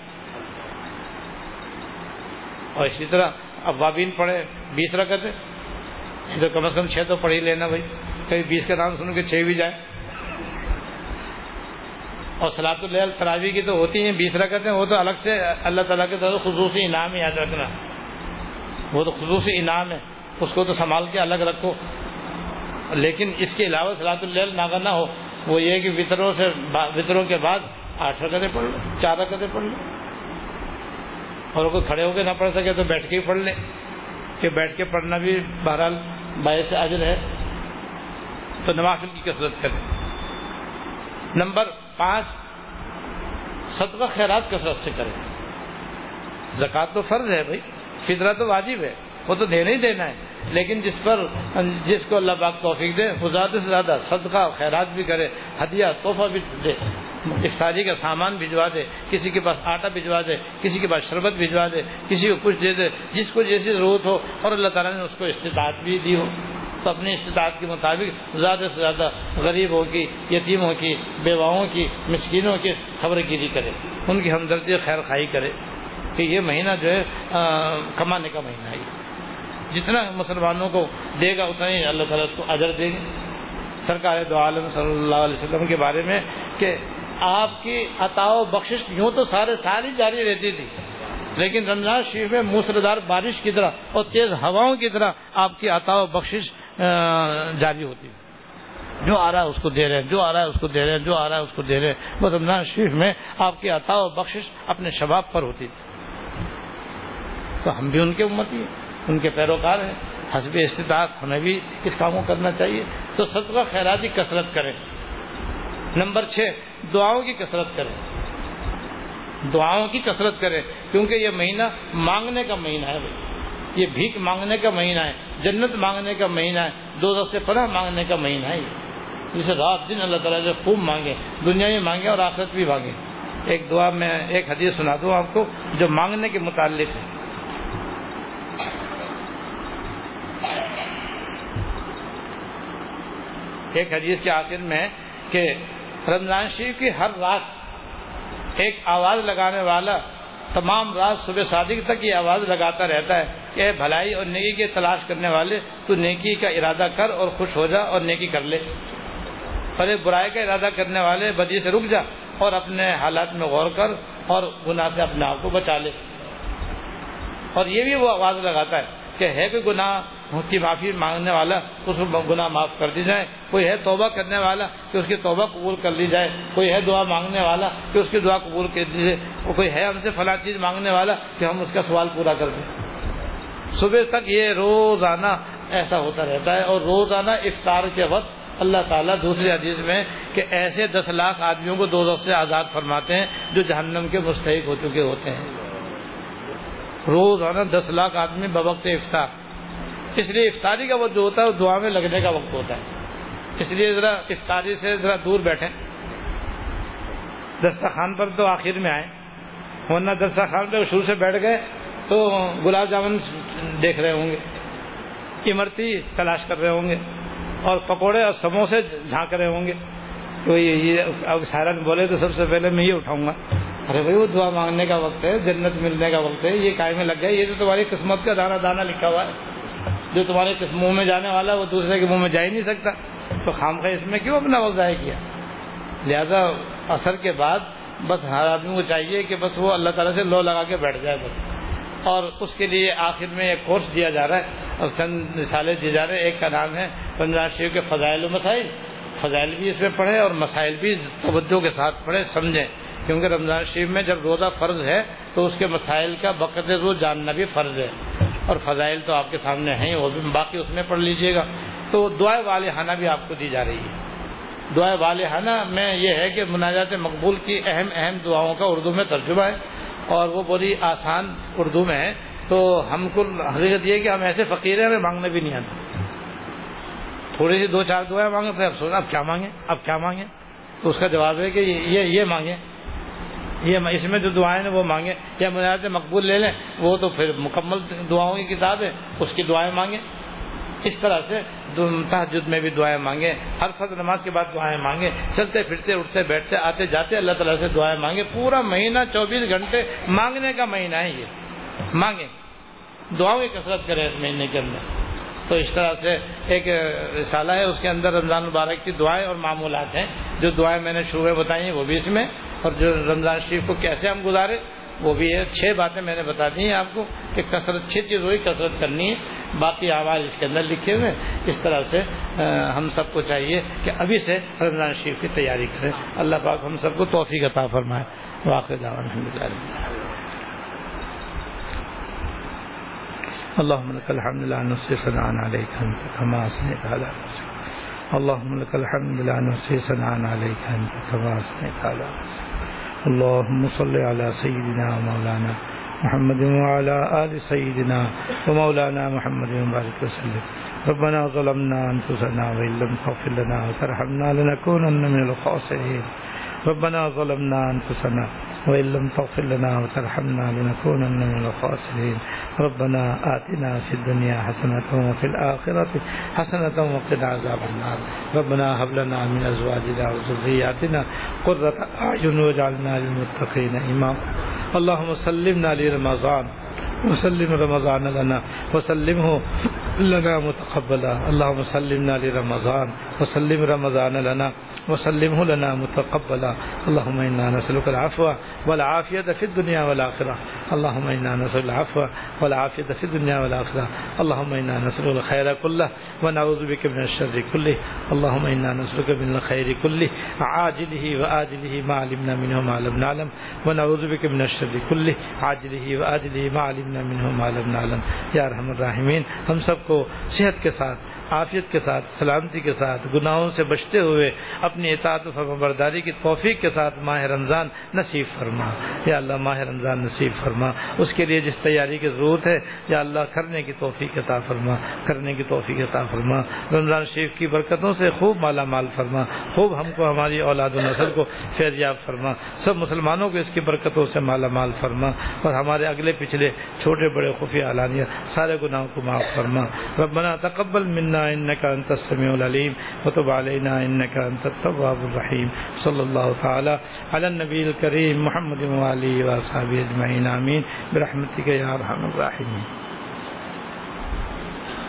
اور اسی طرح ابابین پڑھے، بیس رکعتیں۔ تو کم از کم چھ تو پڑھ ہی لینا بھائی۔ کبھی بیس کا نام سنو کہ چھ بھی جائے اور سلاۃ الحل تراوی کی تو ہوتی ہیں، بیس رکعتیں۔ وہ تو الگ سے اللہ تعالیٰ کے طرف خصوصی انعام یاد رکھنا۔ وہ تو خصوصی انعام ہے۔ اس کو تو سنبھال کے الگ رکھو۔ لیکن اس کے علاوہ سلاۃ الحل ناگر نہ ہو۔ وہ یہ کہ وطروں سے وطروں کے بعد آٹھ رکعتیں پڑھ لو، چار رکعتیں پڑھ لو۔ اور کوئی کھڑے ہو کے نہ پڑھ سکے تو بیٹھ کے ہی پڑھ لیں کہ بیٹھ کے پڑھنا بھی بہرحال باعث عجر ہے۔ تو نوافل کی کثرت کریں۔ نمبر پانچ، صدقہ خیرات کثرت سے کریں۔ زکوٰۃ تو فرض ہے بھائی، فطرہ تو واجب ہے، وہ تو دینا ہی دینا ہے۔ لیکن جس پر، جس کو اللہ پاک توفیق دے وہ زیادہ سے زیادہ صدقہ خیرات بھی کرے، ہدیہ، تحفہ بھی دے۔ افطاری کا سامان بھجوا دے، کسی کے پاس آٹا بھجوا دے، کسی کے پاس شربت بھجوا دے، کسی کو کچھ دے دے، جس کو جیسی ضرورت ہو، اور اللہ تعالیٰ نے اس کو استطاعت بھی دی ہو۔ تو اپنی استطاعت کے مطابق زیادہ سے زیادہ غریبوں کی یتیموں کی، بیواؤں کی، مسکینوں کی خبر گیری کرے، ان کی ہمدردی خیر خائی کرے۔ کہ یہ مہینہ جو ہے کمانے کا مہینہ ہے۔ جتنا مسلمانوں کو دے گا، اتنا ہی اللہ تعالیٰ کو اجر دے گا۔ سرکار دو عالم صلی اللہ علیہ وسلم کے بارے میں کہ آپ کی عطا و بخشش یوں تو سارے سال ہی جاری رہتی تھی۔ لیکن رمضان شریف میں موسردار بارش کی طرح اور تیز ہواؤں کی طرح آپ کی عطا و بخشش جاری ہوتی۔ جو آ رہا ہے اس کو دے رہے ہیں، جو آ رہا ہے اس کو دے رہے ہیں، جو آ رہا ہے اس کو دے رہے ہیں۔ وہ رمضان شریف میں آپ کی عطا و بخشش اپنے شباب پر ہوتی تھی۔ تو ہم بھی ان کے امتی ہیں، ان کے پیروکار ہیں۔ حسب استطاعت ہمیں بھی اس کام کو کرنا چاہیے۔ تو صدقہ خیراتی کثرت کریں۔ نمبر چھ، دعاؤں کی کثرت کریں۔ دعاؤں کی کثرت کریں، کیونکہ یہ مہینہ مانگنے کا مہینہ ہے بھائی۔ یہ بھیک مانگنے کا مہینہ ہے، جنت مانگنے کا مہینہ ہے دو سے پناہ مانگنے کا مہینہ ہے جسے رات دن اللہ تعالیٰ سے خوب مانگے، دنیا میں مانگے اور آخرت بھی مانگے۔ ایک دعا میں ایک حدیث سنا دوں آپ کو، جو مانگنے کے متعلق ہے۔ ایک حدیث کے آخر میں کہ رمضان شریف کی ہر رات ایک آواز لگانے والا، تمام رات صبح صادق تک یہ آواز لگاتا رہتا ہے کہ بھلائی اور نیکی کی تلاش کرنے والے، تو نیکی کا ارادہ کر اور خوش ہو جا اور نیکی کر لے۔ پر برائی کا ارادہ کرنے والے، بدی سے رک جا اور اپنے حالات میں غور کر اور گناہ سے اپنے آپ کو بچا لے۔ اور یہ بھی وہ آواز لگاتا ہے۔ کہ ہے کوئی گناہ کی معافی مانگنے والا اس کو گناہ معاف کر دی جائے، کوئی ہے توبہ کرنے والا کہ اس کی توبہ قبول کر لی جائے، کوئی ہے دعا مانگنے والا کہ اس کی دعا قبول کر دیجیے کوئی ہے ہم سے فلاں چیز مانگنے والا کہ ہم اس کا سوال پورا کر دیں۔ صبح تک یہ روزانہ ایسا ہوتا رہتا ہے اور روزانہ افطار کے وقت اللہ تعالیٰ دوسری حدیث میں کہ ایسے دس لاکھ آدمیوں کو دو سے آزاد فرماتے ہیں جو جہنم کے مستحق ہو چکے ہوتے ہیں۔ روزانہ دس لاکھ آدمی بوقت افطار۔ اس لیے افطاری کا وقت جو ہوتا ہے، وہ دعا میں لگنے کا وقت ہوتا ہے۔ اس لیے ذرا افطاری سے ذرا دور بیٹھیں۔ دسترخوان پر تو آخر میں آئے ورنہ دسترخوان پہ شروع سے بیٹھ گئے تو گلاب جامن دیکھ رہے ہوں گے۔ امرتی تلاش کر رہے ہوں گے۔ اور پکوڑے اور سموسے جھانک رہے ہوں گے۔ تو یہ اب سائرن بولے تو سب سے پہلے میں یہ اٹھاؤں گا۔ ارے بھائی، وہ دعا مانگنے کا وقت ہے، جنت ملنے کا وقت ہے، یہ کائے میں لگ گیا، یہ تو تمہاری قسمت کا دانا دانا لکھا ہوا ہے۔ جو تمہارے منہ میں جانے والا ہے، وہ دوسرے کے منہ میں جا ہی نہیں سکتا۔ تو خام خواہ اس میں کیوں اپنا وقت ضائع کیا؟ لہذا اثر کے بعد بس ہر آدمی کو چاہیے کہ بس وہ اللہ تعالیٰ سے لو لگا کے بیٹھ جائے بس۔ اور اس کے لیے آخر میں ایک کورس دیا جا رہا ہے، اور چند مثالیں دیے جا رہے ہیں۔ ایک کا نام ہے رمضان شریف کے فضائل و مسائل۔ فضائل بھی اس میں پڑھے اور مسائل بھی توجہ کے ساتھ پڑھے سمجھیں۔ کیونکہ رمضان شریف میں جب روزہ فرض ہے تو اس کے مسائل کا بقد روز جاننا بھی فرض ہے۔ اور فضائل تو آپ کے سامنے ہیں، وہ بھی باقی اس میں پڑھ لیجیے گا۔ تو دعائیں والحانہ بھی آپ کو دی جا رہی ہے۔ دعائیں والحانہ میں یہ ہے کہ مناجات مقبول کی اہم اہم دعاؤں کا اردو میں ترجمہ ہے۔ اور وہ بڑی آسان اردو میں ہے۔ تو ہم کو حقیقت یہ کہ ہم ایسے فقیر ہیں، ہمیں مانگنے بھی نہیں آتا۔ تھوڑی سی دو چار دعائیں مانگے پھر اب سوچا اب کیا مانگیں؟ اب کیا مانگیں؟ تو اس کا جواب ہے کہ یہ یہ مانگیں۔ یہ اس میں جو دعائیں ہیں وہ مانگیں یا مناجات مقبول لے لیں، وہ تو پھر مکمل دعاؤں کی کتاب ہے، اس کی دعائیں مانگیں۔ اس طرح سے تحجد میں بھی دعائیں مانگے ہر فرد نماز کے بعد دعائیں مانگے چلتے پھرتے، اٹھتے بیٹھتے، آتے جاتے، اللہ تعالیٰ سے دعائیں مانگے پورا مہینہ، چوبیس گھنٹے مانگنے کا مہینہ ہے یہ۔ مانگے دعاؤں کی کثرت کریں اس مہینے کے اندر۔ تو اس طرح سے ایک رسالہ ہے، اس کے اندر رمضان مبارک کی دعائیں اور معمولات ہیں۔ جو دعائیں میں نے شروع بتائی ہیں، وہ بھی اس میں۔ اور جو رمضان شریف کو کیسے ہم گزارے، وہ بھی ہے۔ چھ باتیں میں نے بتا دی ہیں آپ کو کہ کثرت، چھ چیز ہوئی کثرت کرنی ہے۔ باقی آواز اس کے اندر لکھے ہوئے اس طرح سے ہم سب کو چاہیے کہ ابھی سے رمضان شریف کی تیاری کریں۔ اللہ پاک ہم سب کو توفیق عطا فرمائے۔ واقع الحمد للہ اللهم لك الحمد لا نحصي ثناء عليك انت كما اثنيت على نفسك. اللهم لك الحمد لا نحصي ثناء عليك انت كما اثنيت على نفسك. اللهم صل على سيدنا ومولانا محمد وعلى آل سيدنا ومولانا محمد وبارك وسلم. ربنا ظلمنا أنفسنا وإن لم تغفر لنا وترحمنا لنكونن من الخاسرين. ربنا ظلمنا أنفسنا وإن لم تغفر لنا وترحمنا لنكونن من الخاسرين. ربنا آتنا في الدنيا حسنة وفي الآخرة حسنة وقنا عذاب النار. ربنا هب لنا من أزواجنا وذرياتنا قرة أعين واجعلنا للمتقين إماما. اللهم سلمنا لرمضان. وسلم رمضان لنا، وسلمه لنا متقبلا. اللهم سلمنا لرمضان، وسلم رمضان لنا، وسلمه لنا متقبلا. اللهم انا نسالك العفو والعافيه في الدنيا والاخره اللهم انا نسال العفو والعافيه في الدنيا والاخره اللهم انا نسال الخير كله، ونعوذ بك من الشر كله. اللهم انا نسالك من الخير كله، عاجله واجله ما علمنا منه ما لم نعلم. ونعوذ بك من الشر كله، عاجله واجله ما علمنا منہ ما لم نعلم يا ارحم ہم سب کو صحت کے ساتھ عافیت کے ساتھ، سلامتی کے ساتھ، گناہوں سے بچتے ہوئے اپنی اطاعت و فرمبرداری کی توفیق کے ساتھ ماہ رمضان نصیب فرما۔ یا اللہ، ماہ رمضان نصیب فرما۔ اس کے لیے جس تیاری کی ضرورت ہے، یا اللہ، کرنے کی توفیق عطا فرما۔ کرنے کی توفیق عطا فرما۔ رمضان شریف کی برکتوں سے خوب مالا مال فرما۔ خوب ہم کو، ہماری اولاد و نسل کو فیضیاب فرما۔ سب مسلمانوں کو اس کی برکتوں سے مالا مال فرما۔ اور ہمارے اگلے پچھلے چھوٹے بڑے خفیہ اعلانیہ سارے گناہوں کو معاف فرما۔ ربنا تقبل منا انك انت السميع العليم وتب علينا انك انت التواب الرحيم. صلى الله تعالى على النبي الكريم محمد وعلى اله وصحبه اجمعين امين برحمتك يا ارحم الراحمين.